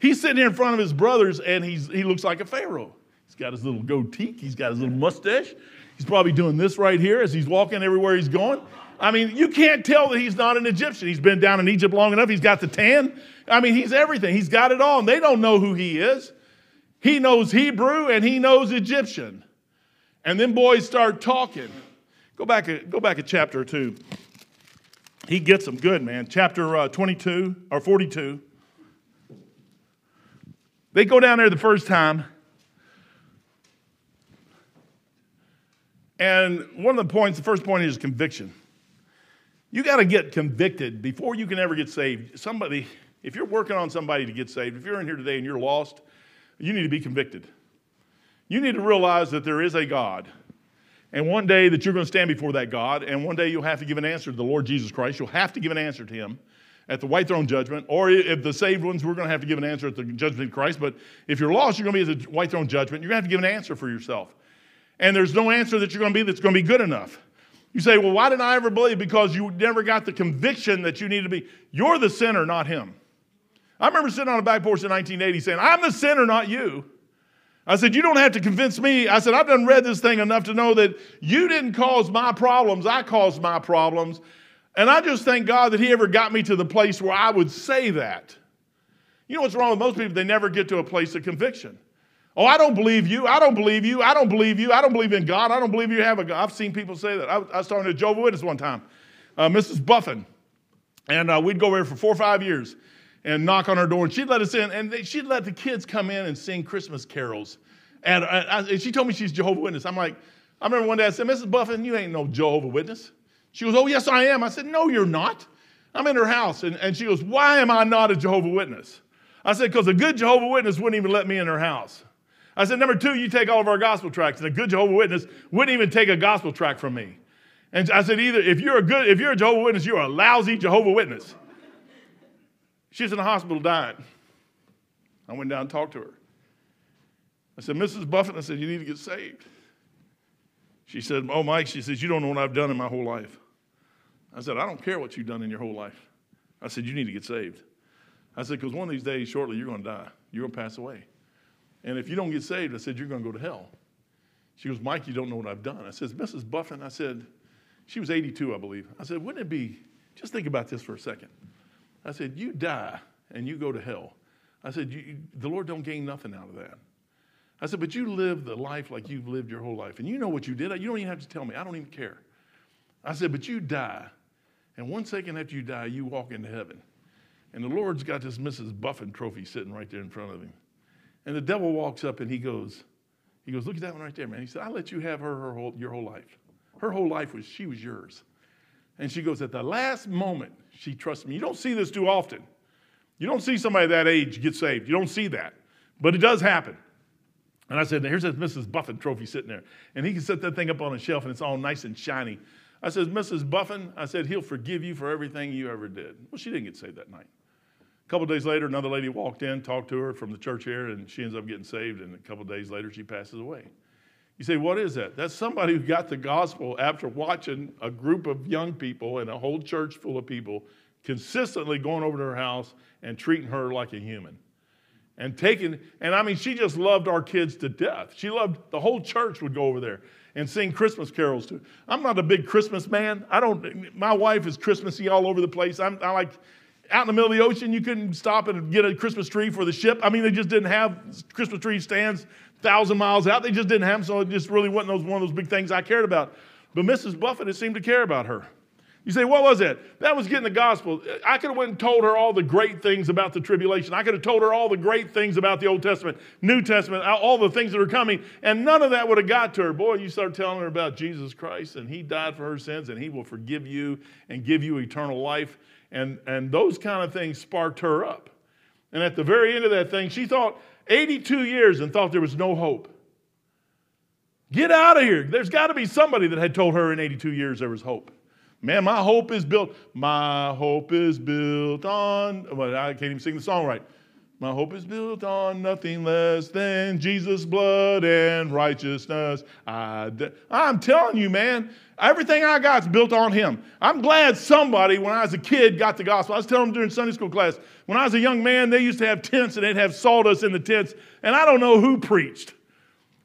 He's sitting here in front of his brothers, and he's, he looks like a Pharaoh. He's got his little goatee, he's got his little mustache. He's probably doing this right here as he's walking everywhere he's going. I mean, you can't tell that he's not an Egyptian. He's been down in Egypt long enough. He's got the tan. I mean, he's everything. He's got it all, and they don't know who he is. He knows Hebrew and he knows Egyptian. And then boys start talking. Go back a, go back a chapter or two. He gets them good, man. Chapter uh, 22 or 42. They go down there the first time. And one of the points, the first point is conviction. You got to get convicted before you can ever get saved. Somebody, if you're working on somebody to get saved, if you're in here today and you're lost, you need to be convicted. You need to realize that there is a God. And one day that you're going to stand before that God, and one day you'll have to give an answer to the Lord Jesus Christ. You'll have to give an answer to him at the white throne judgment. Or if the saved ones, we're going to have to give an answer at the judgment of Christ. But if you're lost, you're going to be at the white throne judgment. You're going to have to give an answer for yourself. And there's no answer that you're going to be that's going to be good enough. You say, well, why didn't I ever believe? Because you never got the conviction that you need to be. You're the sinner, not him. I remember sitting on a back porch in 1980 saying, I'm the sinner, not you. I said, You don't have to convince me. I said, I've done read this thing enough to know that you didn't cause my problems, I caused my problems. And I just thank God that He ever got me to the place where I would say that. You know what's wrong with most people? They never get to a place of conviction. Oh, I don't believe you. I don't believe you. I don't believe you. I don't believe in God. I don't believe you have a God. I've seen people say that. I, I was talking to a Jehovah's Witness one time, uh, Mrs. Buffin, and uh, we'd go over for four or five years and knock on her door, and she'd let us in, and they, she'd let the kids come in and sing Christmas carols. And, uh, and she told me she's Jehovah Witness. I'm like, I remember one day I said, Mrs. Buffin, you ain't no Jehovah Witness. She goes, Oh, yes, I am. I said, No, you're not. I'm in her house. And, and she goes, Why am I not a Jehovah Witness? I said, Because a good Jehovah Witness wouldn't even let me in her house. I said, Number two, you take all of our gospel tracts, and a good Jehovah Witness wouldn't even take a gospel tract from me. And I said, Either if you're a good, if you're a Jehovah Witness, you're a lousy Jehovah Witness. She's in the hospital dying. I went down and talked to her. I said, Mrs. Buffin, I said, you need to get saved. She said, Oh, Mike, she says, You don't know what I've done in my whole life. I said, I don't care what you've done in your whole life. I said, You need to get saved. I said, Because one of these days, shortly, you're going to die. You're going to pass away. And if you don't get saved, I said, you're going to go to hell. She goes, Mike, you don't know what I've done. I said, Mrs. Buffin, I said, she was 82, I believe. I said, wouldn't it be, just think about this for a second. I said, you die and you go to hell. I said, you, the Lord don't gain nothing out of that. I said, but you live the life like you've lived your whole life. And you know what you did. You don't even have to tell me. I don't even care. I said, but you die. And one second after you die, you walk into heaven. And the Lord's got this Mrs. Buffin trophy sitting right there in front of him. And the devil walks up and he goes, he goes, look at that one right there, man. He said, I let you have her, her whole, your whole life. Her whole life was, she was yours. And she goes, at the last moment, she trusts me. You don't see this too often. You don't see somebody that age get saved. You don't see that. But it does happen. And I said, here's this Mrs. Buffin trophy sitting there. And he can set that thing up on a shelf and it's all nice and shiny. I said, Mrs. Buffin, I said, he'll forgive you for everything you ever did. Well, she didn't get saved that night. Couple days later, another lady walked in, talked to her from the church here, and she ends up getting saved. And a couple days later, she passes away. You say, what is that? That's somebody who got the gospel after watching a group of young people and a whole church full of people consistently going over to her house and treating her like a human. And taking, and I mean, she just loved our kids to death. She loved, the whole church would go over there and sing Christmas carols to. I'm not a big Christmas man. I don't, my wife is Christmassy all over the place. I'm, I like, out in the middle of the ocean, you couldn't stop and get a Christmas tree for the ship. I mean, they just didn't have Christmas tree stands thousand miles out. They just didn't have them, so it just really wasn't those, one of those big things I cared about. But Mrs. Buffin, it seemed to care about her. You say, what was it? That was getting the gospel. I could have went and told her all the great things about the tribulation. I could have told her all the great things about the Old Testament, New Testament, all the things that are coming, and none of that would have got to her. Boy, you start telling her about Jesus Christ, and He died for her sins, and He will forgive you and give you eternal life. And, and those kind of things sparked her up. And at the very end of that thing, she thought 82 years and thought there was no hope. Get out of here. There's got to be somebody that had told her in 82 years there was hope. Man, my hope is built. My hope is built on. Well, I can't even sing the song right. My hope is built on nothing less than Jesus' blood and righteousness. I am telling you, man, everything I got is built on Him. I'm glad somebody, when I was a kid, got the gospel. I was telling them during Sunday school class, when I was a young man, they used to have tents and they'd have sawdust in the tents, and I don't know who preached.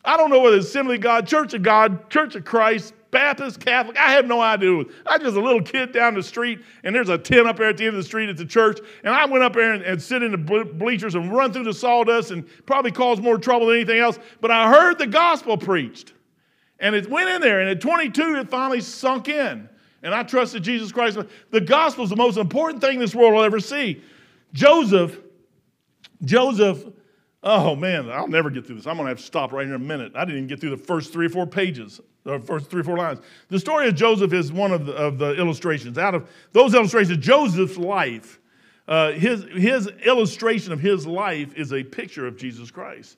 I don't know whether it's Assembly of God, Church of God, Church of Christ, Baptist, Catholic. I have no idea. I was just a little kid down the street, and there's a tent up there at the end of the street at the church. And I went up there and, and sit in the bleachers and run through the sawdust and probably cause more trouble than anything else. But I heard the gospel preached. And it went in there, and at 22, it finally sunk in. And I trusted Jesus Christ. The gospel is the most important thing this world will ever see. Joseph, Joseph, oh man, I'll never get through this. I'm going to have to stop right here in a minute. I didn't even get through the first three or four pages the first three or four lines. The story of Joseph is one of the, of the illustrations. Out of those illustrations, Joseph's life, uh, his, his illustration of his life is a picture of Jesus Christ.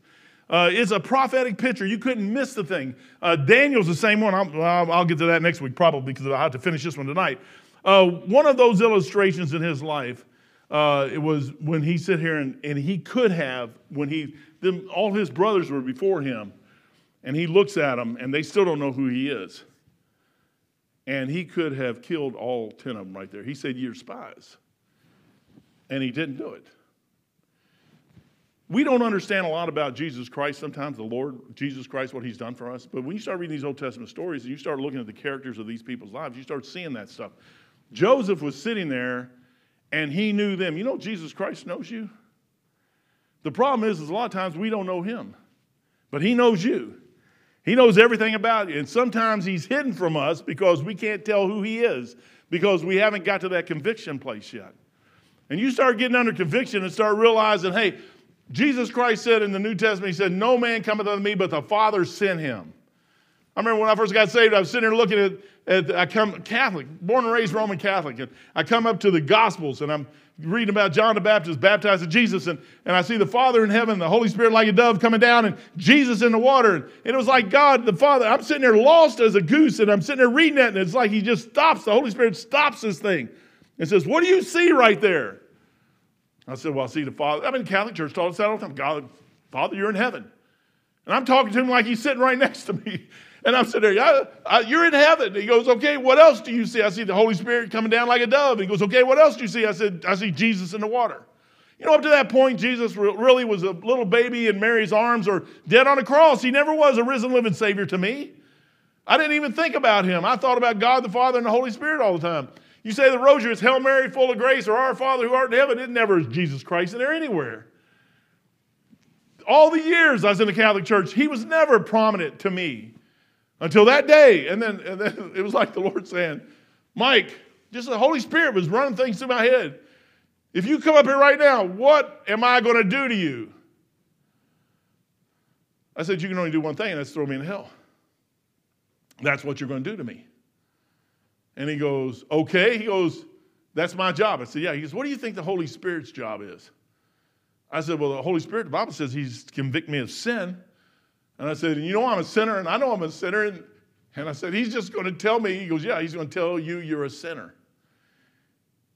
Uh, it's a prophetic picture. You couldn't miss the thing. Uh, Daniel's the same one. I'll, I'll, get to that next week probably because I have to finish this one tonight. Uh, one of those illustrations in his life, uh, it was when he sit here and, and he could have, when he, them, all his brothers were before him, and he looks at them, and they still don't know who he is. And he could have killed all 10 of them right there. He said, You're spies. And he didn't do it. We don't understand a lot about Jesus Christ sometimes, the Lord Jesus Christ, what he's done for us. But when you start reading these Old Testament stories and you start looking at the characters of these people's lives, you start seeing that stuff. Joseph was sitting there and he knew them. You know, Jesus Christ knows you. The problem is, is a lot of times we don't know him, but he knows you. He knows everything about you. And sometimes he's hidden from us because we can't tell who he is because we haven't got to that conviction place yet. And you start getting under conviction and start realizing, hey, Jesus Christ said in the New Testament, He said, No man cometh unto me but the Father sent him. I remember when I first got saved, I was sitting there looking at, at I come Catholic, born and raised Roman Catholic, and I come up to the Gospels and I'm reading about John the Baptist baptized in Jesus, and, and I see the Father in heaven, the Holy Spirit like a dove coming down, and Jesus in the water. And it was like God, the Father, I'm sitting there lost as a goose, and I'm sitting there reading that, and it's like He just stops, the Holy Spirit stops this thing and says, What do you see right there? I said, Well, I see the Father. I'm in Catholic church, told us that all the time. God, Father, you're in heaven. And I'm talking to him like he's sitting right next to me. And I'm sitting there, yeah, uh, you're in heaven. He goes, okay, what else do you see? I see the Holy Spirit coming down like a dove. He goes, okay, what else do you see? I said, I see Jesus in the water. You know, up to that point, Jesus really was a little baby in Mary's arms or dead on a cross. He never was a risen, living Savior to me. I didn't even think about him. I thought about God the Father and the Holy Spirit all the time. You say the rosary is Hail Mary, full of grace, or Our Father who art in heaven. It never is Jesus Christ in there anywhere. All the years I was in the Catholic Church, he was never prominent to me until that day. And then, and then it was like the Lord saying, Mike, just the Holy Spirit was running things through my head. If you come up here right now, what am I going to do to you? I said, You can only do one thing, and that's throw me in hell. That's what you're going to do to me. And he goes, Okay. He goes, That's my job. I said, Yeah. He goes, What do you think the Holy Spirit's job is? I said, Well, the Holy Spirit, the Bible says he's convict me of sin. And I said, You know I'm a sinner, and I know I'm a sinner. And, and I said, He's just going to tell me. He goes, Yeah, he's going to tell you you're a sinner.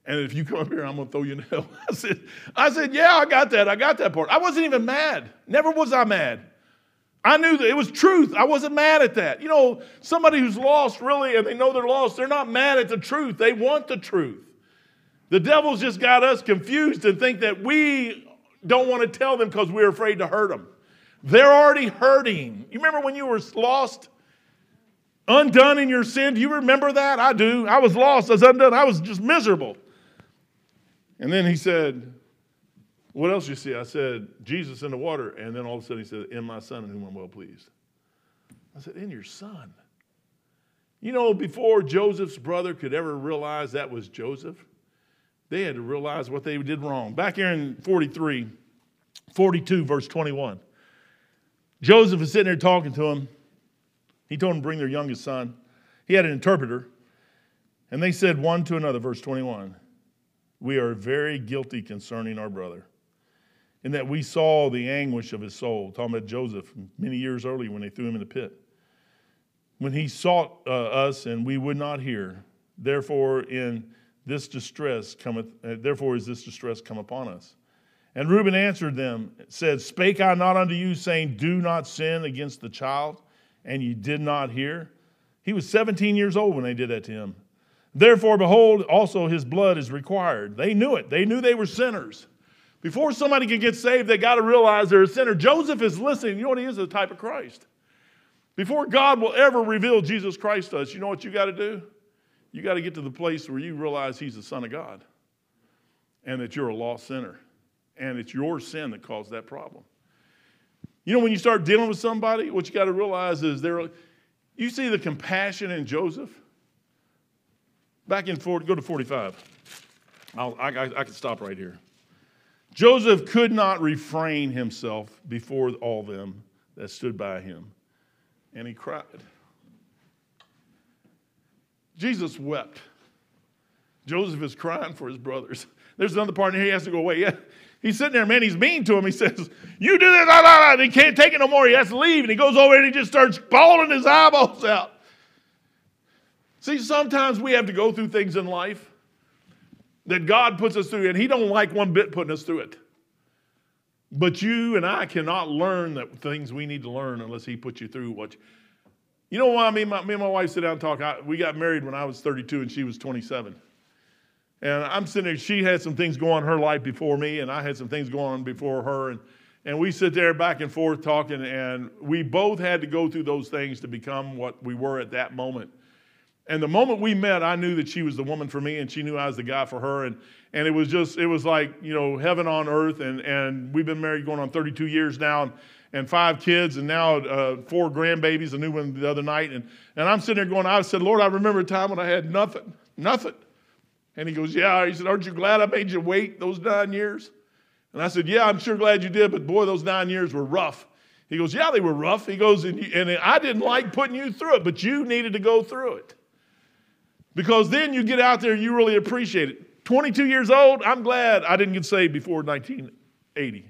And if you come up here, I'm going to throw you in hell. I said, I said, Yeah, I got that. I got that part. I wasn't even mad. Never was I mad. I knew that it was truth. I wasn't mad at that. You know, somebody who's lost really and they know they're lost, they're not mad at the truth. They want the truth. The devil's just got us confused and think that we don't want to tell them because we're afraid to hurt them. They're already hurting. You remember when you were lost? Undone in your sin? Do you remember that? I do. I was lost. I was undone. I was just miserable. And then he said, What else you see? I said, Jesus in the water. And then all of a sudden he said, In my son in whom I'm well pleased. I said, In your son. You know, before Joseph's brother could ever realize that was Joseph, they had to realize what they did wrong. Back here in 43, 42, verse 21. Joseph is sitting there talking to him. He told him to bring their youngest son. He had an interpreter. And they said one to another, verse 21, We are very guilty concerning our brother, in that we saw the anguish of his soul. Talking about Joseph many years earlier when they threw him in the pit. When he sought uh, us and we would not hear, therefore in this distress cometh, uh, therefore is this distress come upon us. And Reuben answered them, said, Spake I not unto you, saying, Do not sin against the child, and ye did not hear? He was 17 years old when they did that to him. Therefore, behold, also his blood is required. They knew it. They knew they were sinners. Before somebody can get saved, they got to realize they're a sinner. Joseph is listening. You know what he is? A type of Christ. Before God will ever reveal Jesus Christ to us, you know what you got to do? You got to get to the place where you realize he's the Son of God and that you're a lost sinner and it's your sin that caused that problem. You know, when you start dealing with somebody, what you got to realize is there. You see the compassion in Joseph. Back in 40, go to 45. I'll, I, I, I can stop right here. Joseph could not refrain himself before all them that stood by him, and he cried. Jesus wept. Joseph is crying for his brothers. There's another part here he has to go away. Yeah, He's sitting there, man, he's mean to him. He says, You do this, blah, blah. And he can't take it no more. He has to leave. And he goes over and he just starts bawling his eyeballs out. See, sometimes we have to go through things in life that God puts us through, and He don't like one bit putting us through it. But you and I cannot learn the things we need to learn unless He puts you through what. You, you know why me, my, me and my wife sit down and talk? I, we got married when I was 32 and she was 27. And I'm sitting there, she had some things going on in her life before me, and I had some things going on before her. And, and we sit there back and forth talking, and we both had to go through those things to become what we were at that moment. And the moment we met, I knew that she was the woman for me, and she knew I was the guy for her. And, and it was just, it was like, you know, heaven on earth. And, and we've been married going on 32 years now. And, and five kids, and now uh, four grandbabies, a new one the other night. And, and I'm sitting there going, I said, Lord, I remember a time when I had nothing, nothing. And he goes, Yeah. He said, Aren't you glad I made you wait those nine years? And I said, Yeah, I'm sure glad you did, but boy, those nine years were rough. He goes, Yeah, they were rough. He goes, And, you, and I didn't like putting you through it, but you needed to go through it. Because then you get out there and you really appreciate it. 22 years old, I'm glad I didn't get saved before 1980.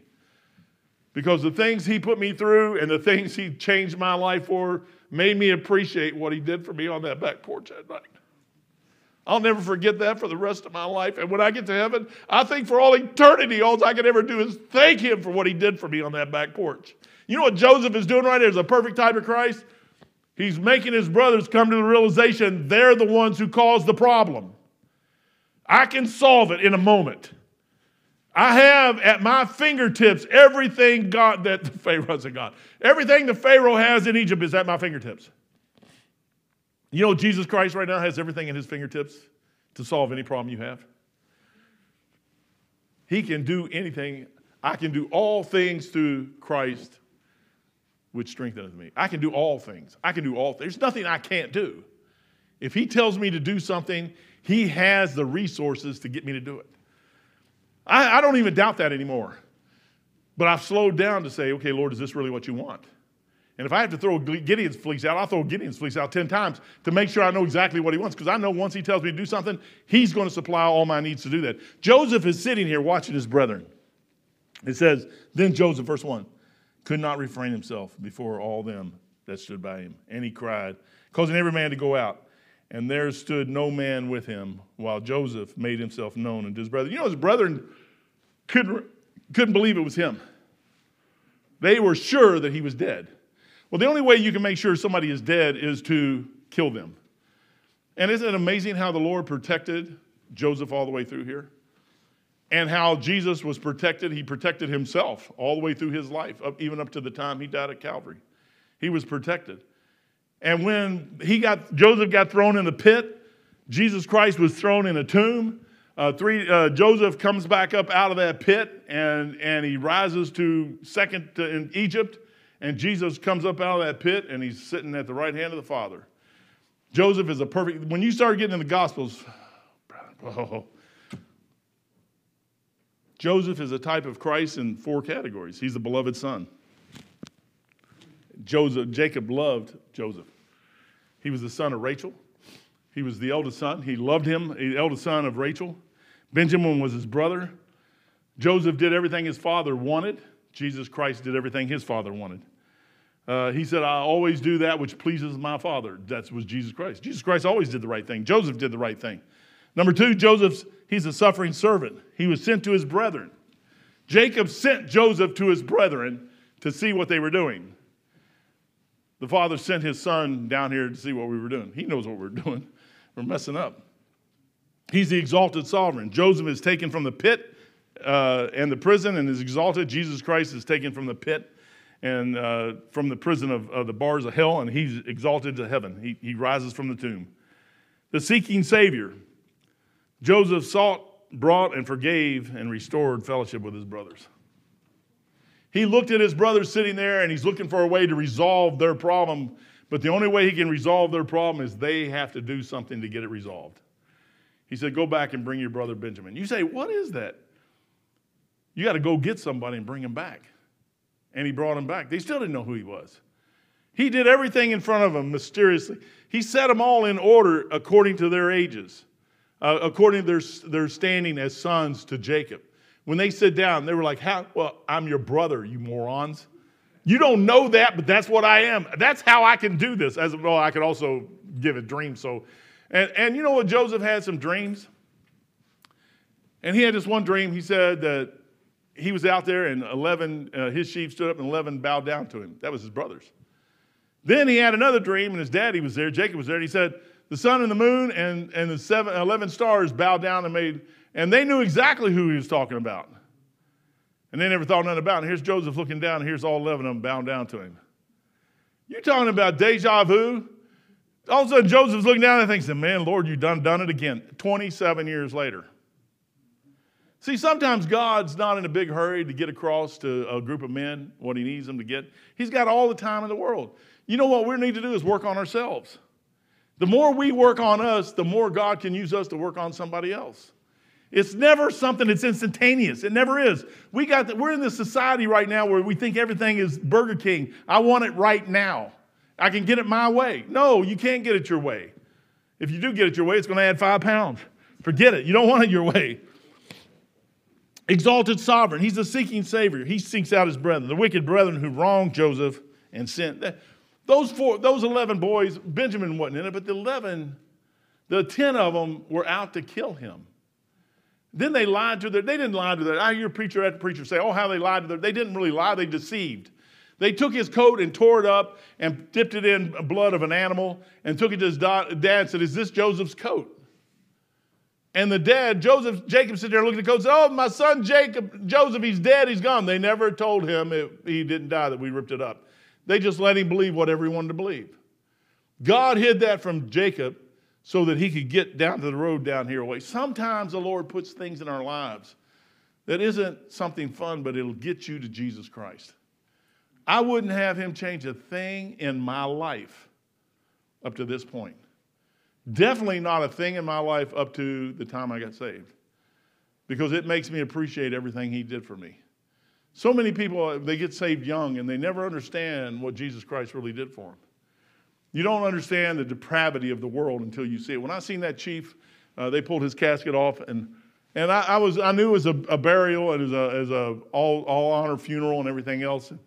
Because the things he put me through and the things he changed my life for made me appreciate what he did for me on that back porch that night. I'll never forget that for the rest of my life. And when I get to heaven, I think for all eternity, all I can ever do is thank him for what he did for me on that back porch. You know what Joseph is doing right there is a perfect type of Christ? He's making his brothers come to the realization they're the ones who caused the problem. I can solve it in a moment. I have at my fingertips everything God that the Pharaoh's a God. Everything the Pharaoh has in Egypt is at my fingertips. You know, Jesus Christ right now has everything in his fingertips to solve any problem you have. He can do anything. I can do all things through Christ, which strengtheneth me. I can do all things. I can do all things. There's nothing I can't do. If he tells me to do something, he has the resources to get me to do it. I, I don't even doubt that anymore. But I've slowed down to say, okay, Lord, is this really what you want? And if I have to throw Gideon's fleece out, I'll throw Gideon's fleece out 10 times to make sure I know exactly what he wants. Because I know once he tells me to do something, he's going to supply all my needs to do that. Joseph is sitting here watching his brethren. It says, Then Joseph, verse 1, could not refrain himself before all them that stood by him. And he cried, causing every man to go out. And there stood no man with him while Joseph made himself known unto his brethren. You know, his brethren couldn't, couldn't believe it was him. They were sure that he was dead. Well, the only way you can make sure somebody is dead is to kill them. And isn't it amazing how the Lord protected Joseph all the way through here? And how Jesus was protected. He protected himself all the way through his life, up, even up to the time he died at Calvary. He was protected. And when he got, Joseph got thrown in the pit, Jesus Christ was thrown in a tomb. Uh, three, uh, Joseph comes back up out of that pit and, and he rises to second to, in Egypt. And Jesus comes up out of that pit and he's sitting at the right hand of the Father. Joseph is a perfect, when you start getting in the Gospels, oh, Joseph is a type of Christ in four categories. He's the beloved son. Joseph, Jacob loved Joseph. He was the son of Rachel. He was the eldest son. He loved him, the eldest son of Rachel. Benjamin was his brother. Joseph did everything his father wanted. Jesus Christ did everything his father wanted. Uh, he said, I always do that which pleases my father. That was Jesus Christ. Jesus Christ always did the right thing. Joseph did the right thing. Number two, Joseph's, he's a suffering servant. He was sent to his brethren. Jacob sent Joseph to his brethren to see what they were doing. The father sent his son down here to see what we were doing. He knows what we're doing. We're messing up. He's the exalted sovereign. Joseph is taken from the pit uh, and the prison and is exalted. Jesus Christ is taken from the pit and uh, from the prison of, of, the bars of hell, and he's exalted to heaven. He, he rises from the tomb. The seeking Savior. Joseph sought, brought, and forgave and restored fellowship with his brothers. He looked at his brothers sitting there and he's looking for a way to resolve their problem. But the only way he can resolve their problem is they have to do something to get it resolved. He said, Go back and bring your brother Benjamin. You say, What is that? You got to go get somebody and bring him back. And he brought him back. They still didn't know who he was. He did everything in front of them mysteriously. He set them all in order according to their ages, uh, according to their, their standing as sons to Jacob. When they sit down, they were like, how? Well, I'm your brother, you morons. You don't know that, but that's what I am. That's how I can do this. As well, I could also give a dream. So, and, and you know what? Joseph had some dreams. And he had this one dream. He said that he was out there and 11, uh, his sheep stood up and 11 bowed down to him. That was his brothers. Then he had another dream and his daddy was there. Jacob was there. And he said, the sun and the moon and, and the seven, 11 stars bowed down and made and they knew exactly who he was talking about. And they never thought nothing about it. And here's Joseph looking down, and here's all 11 of them bowing down to him. You're talking about deja vu? All of a sudden, Joseph's looking down and thinks, man, Lord, you done done it again. 27 years later. See, sometimes God's not in a big hurry to get across to a group of men what he needs them to get. He's got all the time in the world. You know what we need to do is work on ourselves. The more we work on us, the more God can use us to work on somebody else. It's never something that's instantaneous. It never is. We got the, we're in this society right now where we think everything is Burger King. I want it right now. I can get it my way. No, you can't get it your way. If you do get it your way, it's going to add five pounds. Forget it. You don't want it your way. Exalted sovereign. He's a seeking savior. He seeks out his brethren, the wicked brethren who wronged Joseph and sent. Those four, those 11 boys, Benjamin wasn't in it, but the 11, the 10 of them were out to kill him. Then they lied to their, they didn't lie to their, I hear preacher after preacher say, oh, how they lied to their, they didn't really lie, they deceived. They took his coat and tore it up and dipped it in blood of an animal and took it to his dad and said, Is this Joseph's coat? And the dad, Joseph, Jacob, sitting there looking at the coat, said, Oh, my son Jacob, Joseph, he's dead, he's gone. They never told him it, he didn't die, that we ripped it up. They just let him believe whatever he wanted to believe. God hid that from Jacob so that he could get down to the road down here away. Sometimes the Lord puts things in our lives that isn't something fun, but it'll get you to Jesus Christ. I wouldn't have him change a thing in my life up to this point. Definitely not a thing in my life up to the time I got saved because it makes me appreciate everything he did for me. So many people, they get saved young and they never understand what Jesus Christ really did for them. You don't understand the depravity of the world until you see it. When I seen that chief, uh, they pulled his casket off, and and I, I was I knew it was a, a burial and as a all all honor funeral and everything else. And,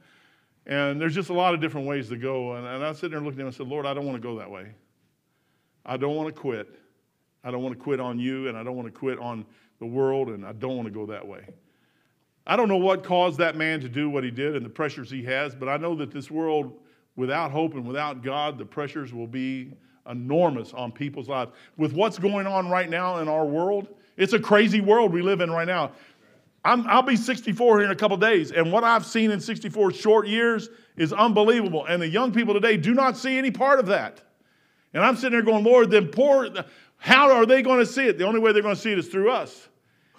and there's just a lot of different ways to go. And, and I sitting there looking at him and said, Lord, I don't want to go that way. I don't want to quit. I don't want to quit on you, and I don't want to quit on the world, and I don't want to go that way. I don't know what caused that man to do what he did and the pressures he has, but I know that this world without hope and without God, the pressures will be enormous on people's lives. With what's going on right now in our world, it's a crazy world we live in right now. i will be 64 here in a couple days, and what I've seen in 64 short years is unbelievable. And the young people today do not see any part of that. And I'm sitting there going, Lord, then poor, how are they going to see it? The only way they're going to see it is through us.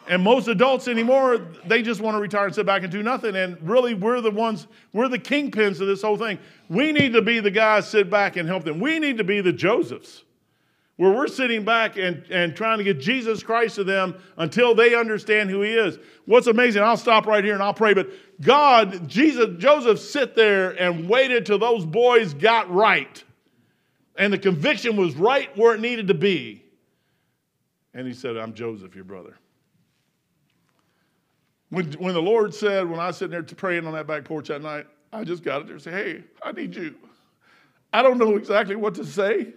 And most adults anymore, they just want to retire and sit back and do nothing. And really, we're the ones, we're the kingpins of this whole thing. We need to be the guys sit back and help them. We need to be the Josephs, where we're sitting back and, and trying to get Jesus Christ to them until they understand who he is. What's amazing, I'll stop right here and I'll pray, but God, Jesus, Joseph sit there and waited till those boys got right. And the conviction was right where it needed to be. And he said, I'm Joseph, your brother. When, when the Lord said, when I was sitting there praying on that back porch that night, I just got it there and said, Hey, I need you. I don't know exactly what to say.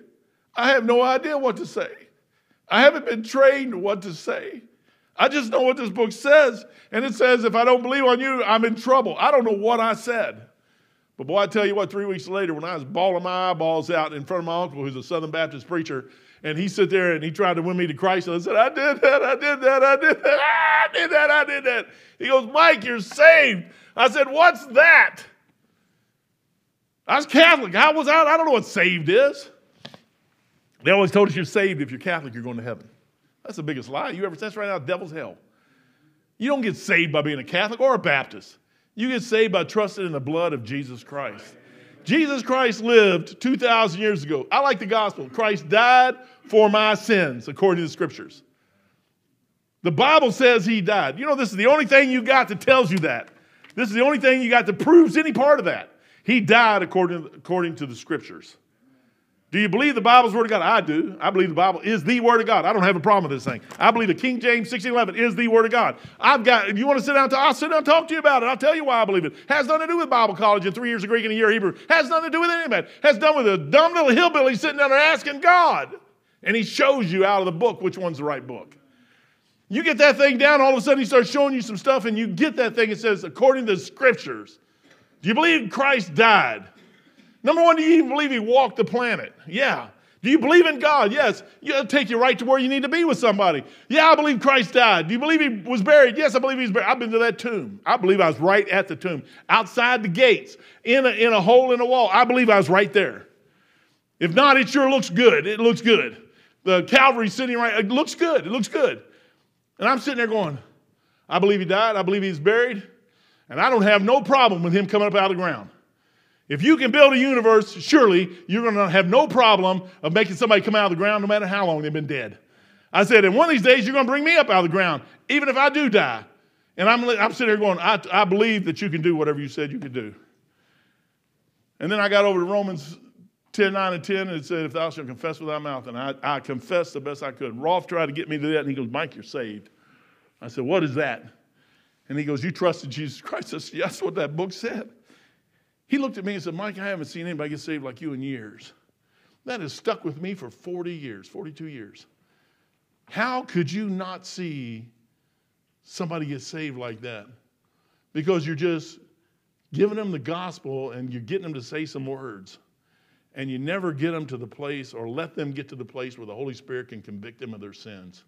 I have no idea what to say. I haven't been trained what to say. I just know what this book says. And it says, if I don't believe on you, I'm in trouble. I don't know what I said. But boy, I tell you what, three weeks later, when I was bawling my eyeballs out in front of my uncle, who's a Southern Baptist preacher, and he sat there and he tried to win me to Christ. And I said, I did that, I did that, I did that, I did that, I did that. He goes, Mike, you're saved. I said, What's that? I was Catholic. How was that? I don't know what saved is. They always told us you're saved if you're Catholic, you're going to heaven. That's the biggest lie you ever. That's right now, devil's hell. You don't get saved by being a Catholic or a Baptist. You get saved by trusting in the blood of Jesus Christ. Jesus Christ lived 2,000 years ago. I like the gospel. Christ died for my sins, according to the scriptures. The Bible says he died. You know, this is the only thing you got that tells you that. This is the only thing you got that proves any part of that. He died according, according to the scriptures. Do you believe the Bible's Word of God? I do. I believe the Bible is the Word of God. I don't have a problem with this thing. I believe the King James 1611 is the Word of God. I've got, if you want to sit down, I'll sit down and talk to you about it. I'll tell you why I believe it. Has nothing to do with Bible college and three years of Greek and a year of Hebrew. Has nothing to do with any of that. Has done with a dumb little hillbilly sitting down there asking God. And he shows you out of the book which one's the right book. You get that thing down, all of a sudden he starts showing you some stuff, and you get that thing, it says, according to the scriptures. Do you believe Christ died? Number one, do you even believe he walked the planet? Yeah. Do you believe in God? Yes. It'll take you right to where you need to be with somebody. Yeah, I believe Christ died. Do you believe he was buried? Yes, I believe he's buried. I've been to that tomb. I believe I was right at the tomb, outside the gates, in a, in a hole in the wall. I believe I was right there. If not, it sure looks good. It looks good. The Calvary's sitting right, it looks good. It looks good. And I'm sitting there going, I believe he died. I believe he's buried. And I don't have no problem with him coming up out of the ground. If you can build a universe, surely you're going to have no problem of making somebody come out of the ground no matter how long they've been dead. I said, and one of these days you're going to bring me up out of the ground, even if I do die. And I'm, I'm sitting here going, I, I believe that you can do whatever you said you could do. And then I got over to Romans 10, 9, and 10, and it said, If thou shalt confess with thy mouth, and I, I confessed the best I could. Rolf tried to get me to that, and he goes, Mike, you're saved. I said, What is that? And he goes, You trusted Jesus Christ. I said, that's what that book said. He looked at me and said, Mike, I haven't seen anybody get saved like you in years. That has stuck with me for 40 years, 42 years. How could you not see somebody get saved like that? Because you're just giving them the gospel and you're getting them to say some words. And you never get them to the place or let them get to the place where the Holy Spirit can convict them of their sins.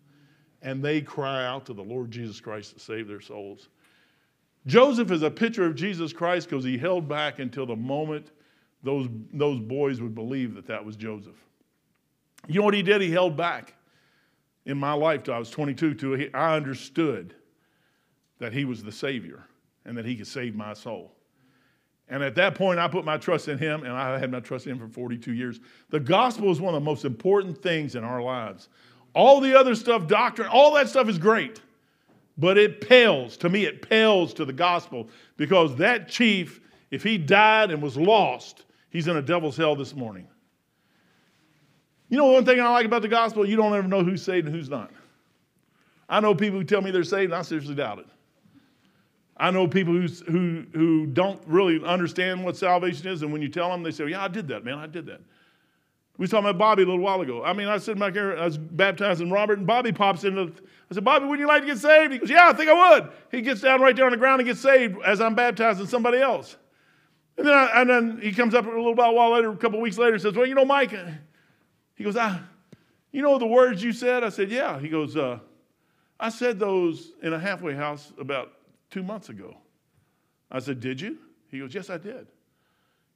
and they cry out to the Lord Jesus Christ to save their souls. Joseph is a picture of Jesus Christ because he held back until the moment those, those boys would believe that that was Joseph. You know what he did? He held back in my life till I was 22. To I understood that he was the Savior and that he could save my soul. And at that point, I put my trust in him, and I had my trust in him for 42 years. The gospel is one of the most important things in our lives. All the other stuff, doctrine, all that stuff is great, but it pales, to me, it pales to the gospel because that chief, if he died and was lost, he's in a devil's hell this morning. You know one thing I like about the gospel? You don't ever know who's saved and who's not. I know people who tell me they're saved, and I seriously doubt it. I know people who, who, who don't really understand what salvation is, and when you tell them, they say, Yeah, I did that, man, I did that. We was talking about Bobby a little while ago. I mean, I was sitting back here, I was baptizing Robert, and Bobby pops into. I said, Bobby, wouldn't you like to get saved? He goes, Yeah, I think I would. He gets down right there on the ground and gets saved as I'm baptizing somebody else. And then, I, and then he comes up a little while later, a couple weeks later, and says, Well, you know, Mike, he goes, I, you know the words you said? I said, Yeah. He goes, uh, I said those in a halfway house about two months ago. I said, Did you? He goes, Yes, I did.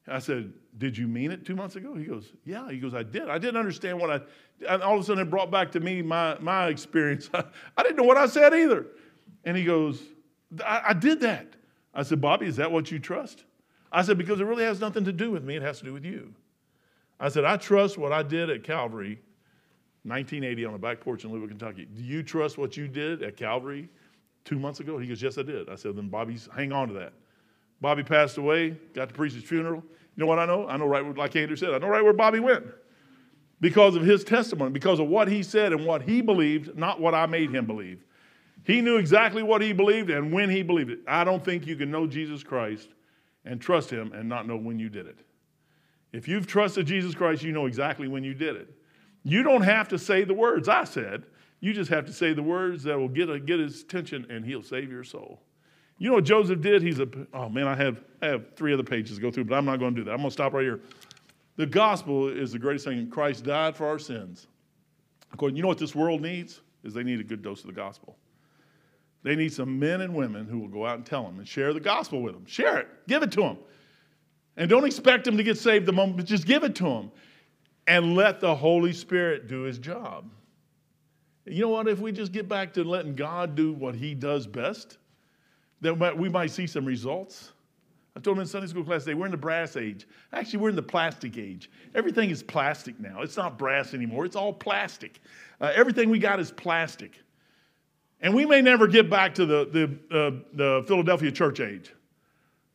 I said, Did you mean it two months ago? He goes, Yeah. He goes, I did. I didn't understand what I, and all of a sudden it brought back to me my, my experience. I didn't know what I said either. And he goes, I, I did that. I said, Bobby, is that what you trust? I said, Because it really has nothing to do with me, it has to do with you. I said, I trust what I did at Calvary, 1980 on the back porch in Louisville, Kentucky. Do you trust what you did at Calvary two months ago? He goes, Yes, I did. I said, Then Bobby's, hang on to that. Bobby passed away, got to preach his funeral. You know what I know? I know right where, like Andrew said, I know right where Bobby went because of his testimony, because of what he said and what he believed, not what I made him believe. He knew exactly what he believed and when he believed it. I don't think you can know Jesus Christ and trust him and not know when you did it. If you've trusted Jesus Christ, you know exactly when you did it. You don't have to say the words I said. You just have to say the words that will get, a, get his attention and he'll save your soul. You know what Joseph did? He's a, oh man, I have, I have three other pages to go through, but I'm not going to do that. I'm going to stop right here. The gospel is the greatest thing. Christ died for our sins. According, you know what this world needs? Is they need a good dose of the gospel. They need some men and women who will go out and tell them and share the gospel with them. Share it. Give it to them. And don't expect them to get saved the moment, but just give it to them. And let the Holy Spirit do his job. You know what? If we just get back to letting God do what he does best, then we might see some results. I told them in Sunday school class today, we're in the brass age. Actually, we're in the plastic age. Everything is plastic now. It's not brass anymore, it's all plastic. Uh, everything we got is plastic. And we may never get back to the, the, uh, the Philadelphia church age.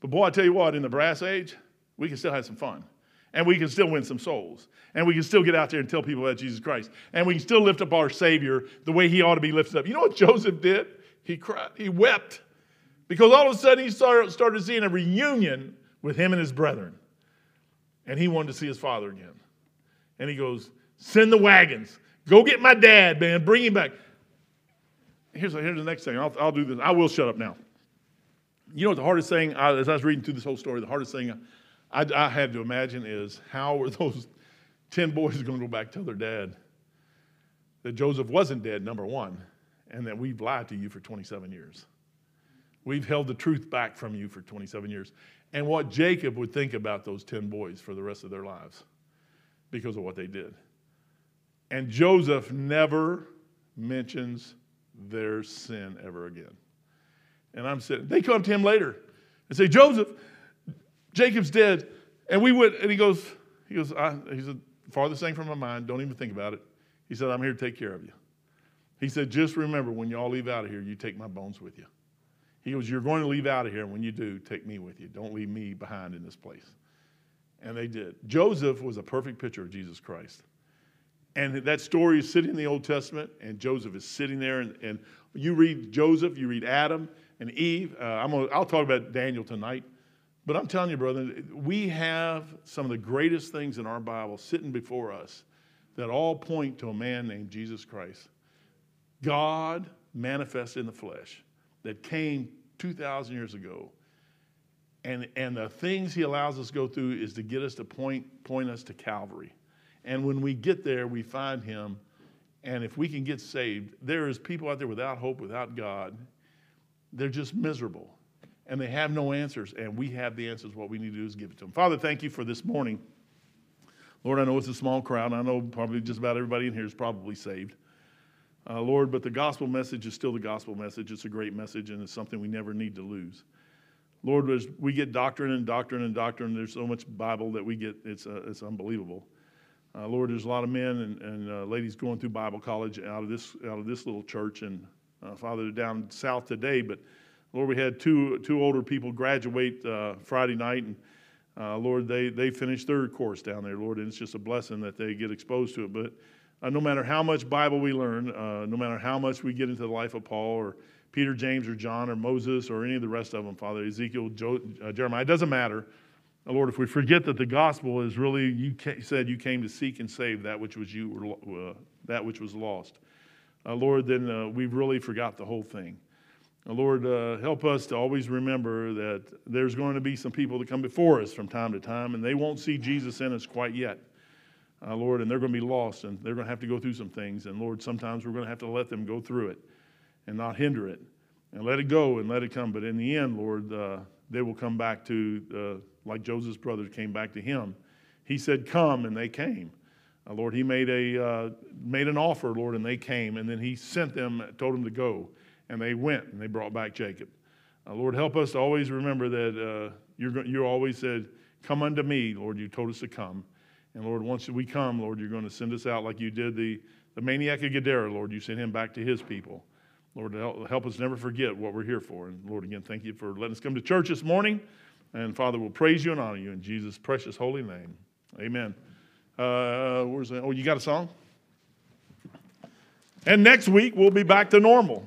But boy, I tell you what, in the brass age, we can still have some fun. And we can still win some souls. And we can still get out there and tell people about Jesus Christ. And we can still lift up our Savior the way he ought to be lifted up. You know what Joseph did? He cried, he wept. Because all of a sudden he started, seeing a reunion with him and his brethren. And he wanted to see his father again. And he goes, Send the wagons. Go get my dad, man. Bring him back. Here's, here's the next thing. I'll, I'll do this. I will shut up now. You know what the hardest thing, I, as I was reading through this whole story, the hardest thing I, I had to imagine is how were those 10 boys going to go back to tell their dad that Joseph wasn't dead, number one, and that we've lied to you for 27 years. We've held the truth back from you for 27 years. And what Jacob would think about those 10 boys for the rest of their lives because of what they did. And Joseph never mentions their sin ever again. And I'm sitting, they come to him later and say, Joseph, Jacob's dead. And we would, and he goes, he goes, I, he said, farthest thing from my mind, don't even think about it. He said, I'm here to take care of you. He said, just remember when you all leave out of here, you take my bones with you. He goes, You're going to leave out of here, when you do, take me with you. Don't leave me behind in this place. And they did. Joseph was a perfect picture of Jesus Christ. And that story is sitting in the Old Testament, and Joseph is sitting there. And, and you read Joseph, you read Adam and Eve. Uh, I'm gonna, I'll talk about Daniel tonight. But I'm telling you, brother, we have some of the greatest things in our Bible sitting before us that all point to a man named Jesus Christ. God manifested in the flesh that came 2,000 years ago. And, and the things he allows us to go through is to get us to point, point us to Calvary. And when we get there, we find him And if we can get saved, there is people out there without hope, without God. They're just miserable and they have no answers. And we have the answers. What we need to do is give it to them. Father, thank you for this morning. Lord, I know it's a small crowd. I know probably just about everybody in here is probably saved. Uh, Lord, but the gospel message is still the gospel message. It's a great message, and it's something we never need to lose. Lord, as we get doctrine and doctrine and doctrine, there's so much Bible that we get, it's, uh, it's unbelievable. Uh, Lord, there's a lot of men and, and uh, ladies going through Bible college out of this, out of this little church. And uh, Father, they're down south today, but Lord, we had two, two older people graduate uh, Friday night. And Lord, they, they finished their course down there, Lord, and it's just a blessing that they get exposed to it. But uh, no matter how much Bible we learn, uh, no matter how much we get into the life of Paul or Peter, James, or John, or Moses, or any of the rest of them, Father, Ezekiel, jo- uh, Jeremiah, it doesn't matter. Uh, Lord, if we forget that the gospel is really, you ca- said you came to seek and save that which was you, uh, that which was lost. Uh, Lord, then we've really forgot the whole thing. Lord, uh, help us to always remember that there's going to be some people that come before us from time to time, and they won't see Jesus in us quite yet. Uh, Lord, and they're going to be lost, and they're going to have to go through some things. And Lord, sometimes we're going to have to let them go through it and not hinder it, and let it go and let it come. But in the end, Lord, uh, they will come back to, uh, like Joseph's brothers came back to him. He said, Come, and they came. Uh, Lord, he made, a, uh, made an offer, Lord, and they came, and then he sent them, told them to go and they went and they brought back Jacob. Uh, Lord, help us to always remember that you're, you always said, Come unto me, Lord. You told us to come. And Lord, once we come, Lord, you're going to send us out like you did the, the maniac of Gadara, Lord. You sent him back to his people. Lord, help us never forget what we're here for. And Lord, again, thank you for letting us come to church this morning. And Father, we'll praise you and honor you in Jesus' precious holy name. Amen. Uh, where's that? Oh, you got a song? And next week, we'll be back to normal.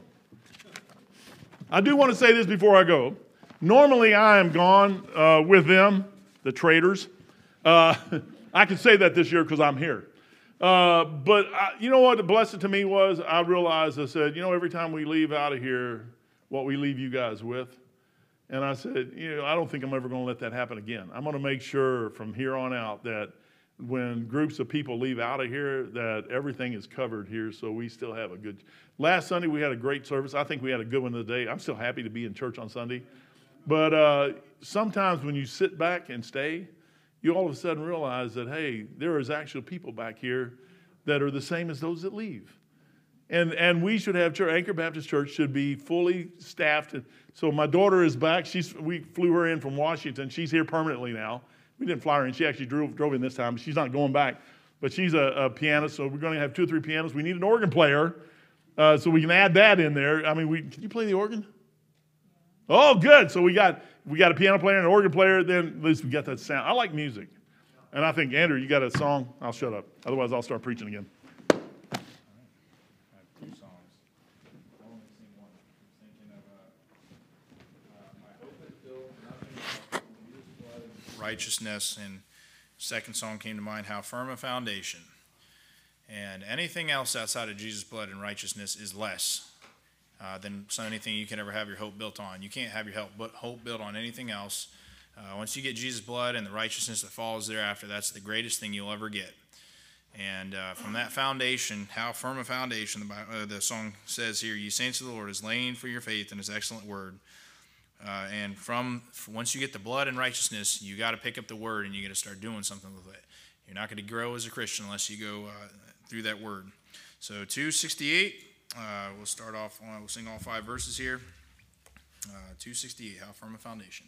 I do want to say this before I go. Normally, I am gone uh, with them, the traders. Uh, I can say that this year because I'm here. Uh, but I, you know what the blessing to me was? I realized I said, you know, every time we leave out of here, what we leave you guys with. And I said, you know, I don't think I'm ever going to let that happen again. I'm going to make sure from here on out that when groups of people leave out of here that everything is covered here so we still have a good last sunday we had a great service i think we had a good one today i'm still happy to be in church on sunday but uh, sometimes when you sit back and stay you all of a sudden realize that hey there is actual people back here that are the same as those that leave and and we should have church anchor baptist church should be fully staffed so my daughter is back she's we flew her in from washington she's here permanently now we didn't fly her in. She actually drove, drove in this time. She's not going back. But she's a, a pianist, so we're going to have two or three pianists. We need an organ player, uh, so we can add that in there. I mean, we, can you play the organ? Oh, good. So we got we got a piano player and an organ player. Then at least we got that sound. I like music, and I think Andrew, you got a song. I'll shut up. Otherwise, I'll start preaching again.
righteousness. And second song came to mind, How Firm a Foundation. And anything else outside of Jesus' blood and righteousness is less uh, than anything you can ever have your hope built on. You can't have your hope, hope built on anything else. Uh, once you get Jesus' blood and the righteousness that follows thereafter, that's the greatest thing you'll ever get. And uh, from that foundation, how firm a foundation, the, uh, the song says here, you saints of the Lord is laying for your faith in his excellent word. Uh, and from once you get the blood and righteousness, you got to pick up the word and you got to start doing something with it. You're not going to grow as a Christian unless you go uh, through that word. So 268, uh, we'll start off. Uh, we'll sing all five verses here. Uh, 268, how firm a foundation.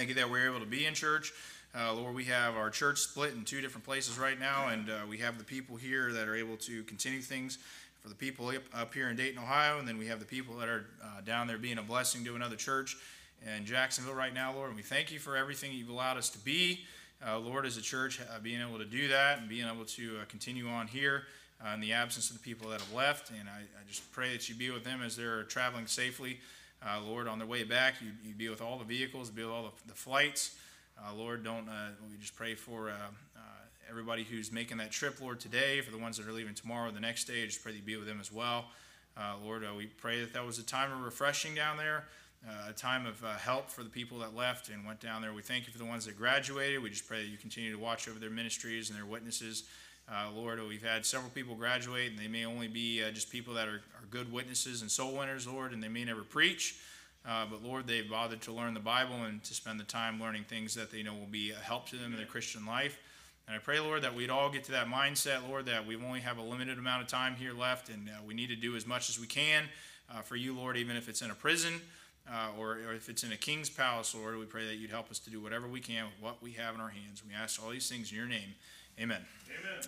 Thank you that we're able to be in church. Uh, Lord, we have our church split in two different places right now, and uh, we have the people here that are able to continue things for the people up, here in Dayton, Ohio, and then we have the people that are uh, down there being a blessing to another church in Jacksonville right now, Lord. And we thank you for everything you've allowed us to be, uh, Lord, as a church, uh, being able to do that and being able to uh, continue on here in the absence of the people that have left. And I, I just pray that you be with them as they're traveling safely, uh, Lord, on their way back. You, you be with all the vehicles, be with all the, the flights. Uh, Lord, don't uh, we just pray for uh, uh, everybody who's making that trip, Lord, today, for the ones that are leaving tomorrow, the next day. Just pray that you be with them as well. Lord, we pray that that was a time of refreshing down there, uh, a time of uh, help for the people that left and went down there. We thank you for the ones that graduated. We just pray that you continue to watch over their ministries and their witnesses. Uh, Lord, we've had several people graduate, and they may only be uh, just people that are, are good witnesses and soul winners, Lord, and they may never preach. Uh, but Lord, they've bothered to learn the Bible and to spend the time learning things that they know will be a help to them in their Christian life. And I pray, Lord, that we'd all get to that mindset, Lord, that we only have a limited amount of time here left and uh, we need to do as much as we can uh, for you, Lord, even if it's in a prison uh, or, or if it's in a king's palace, Lord. We pray that you'd help us to do whatever we can with what we have in our hands. We ask all these things in your name. Amen.
Amen.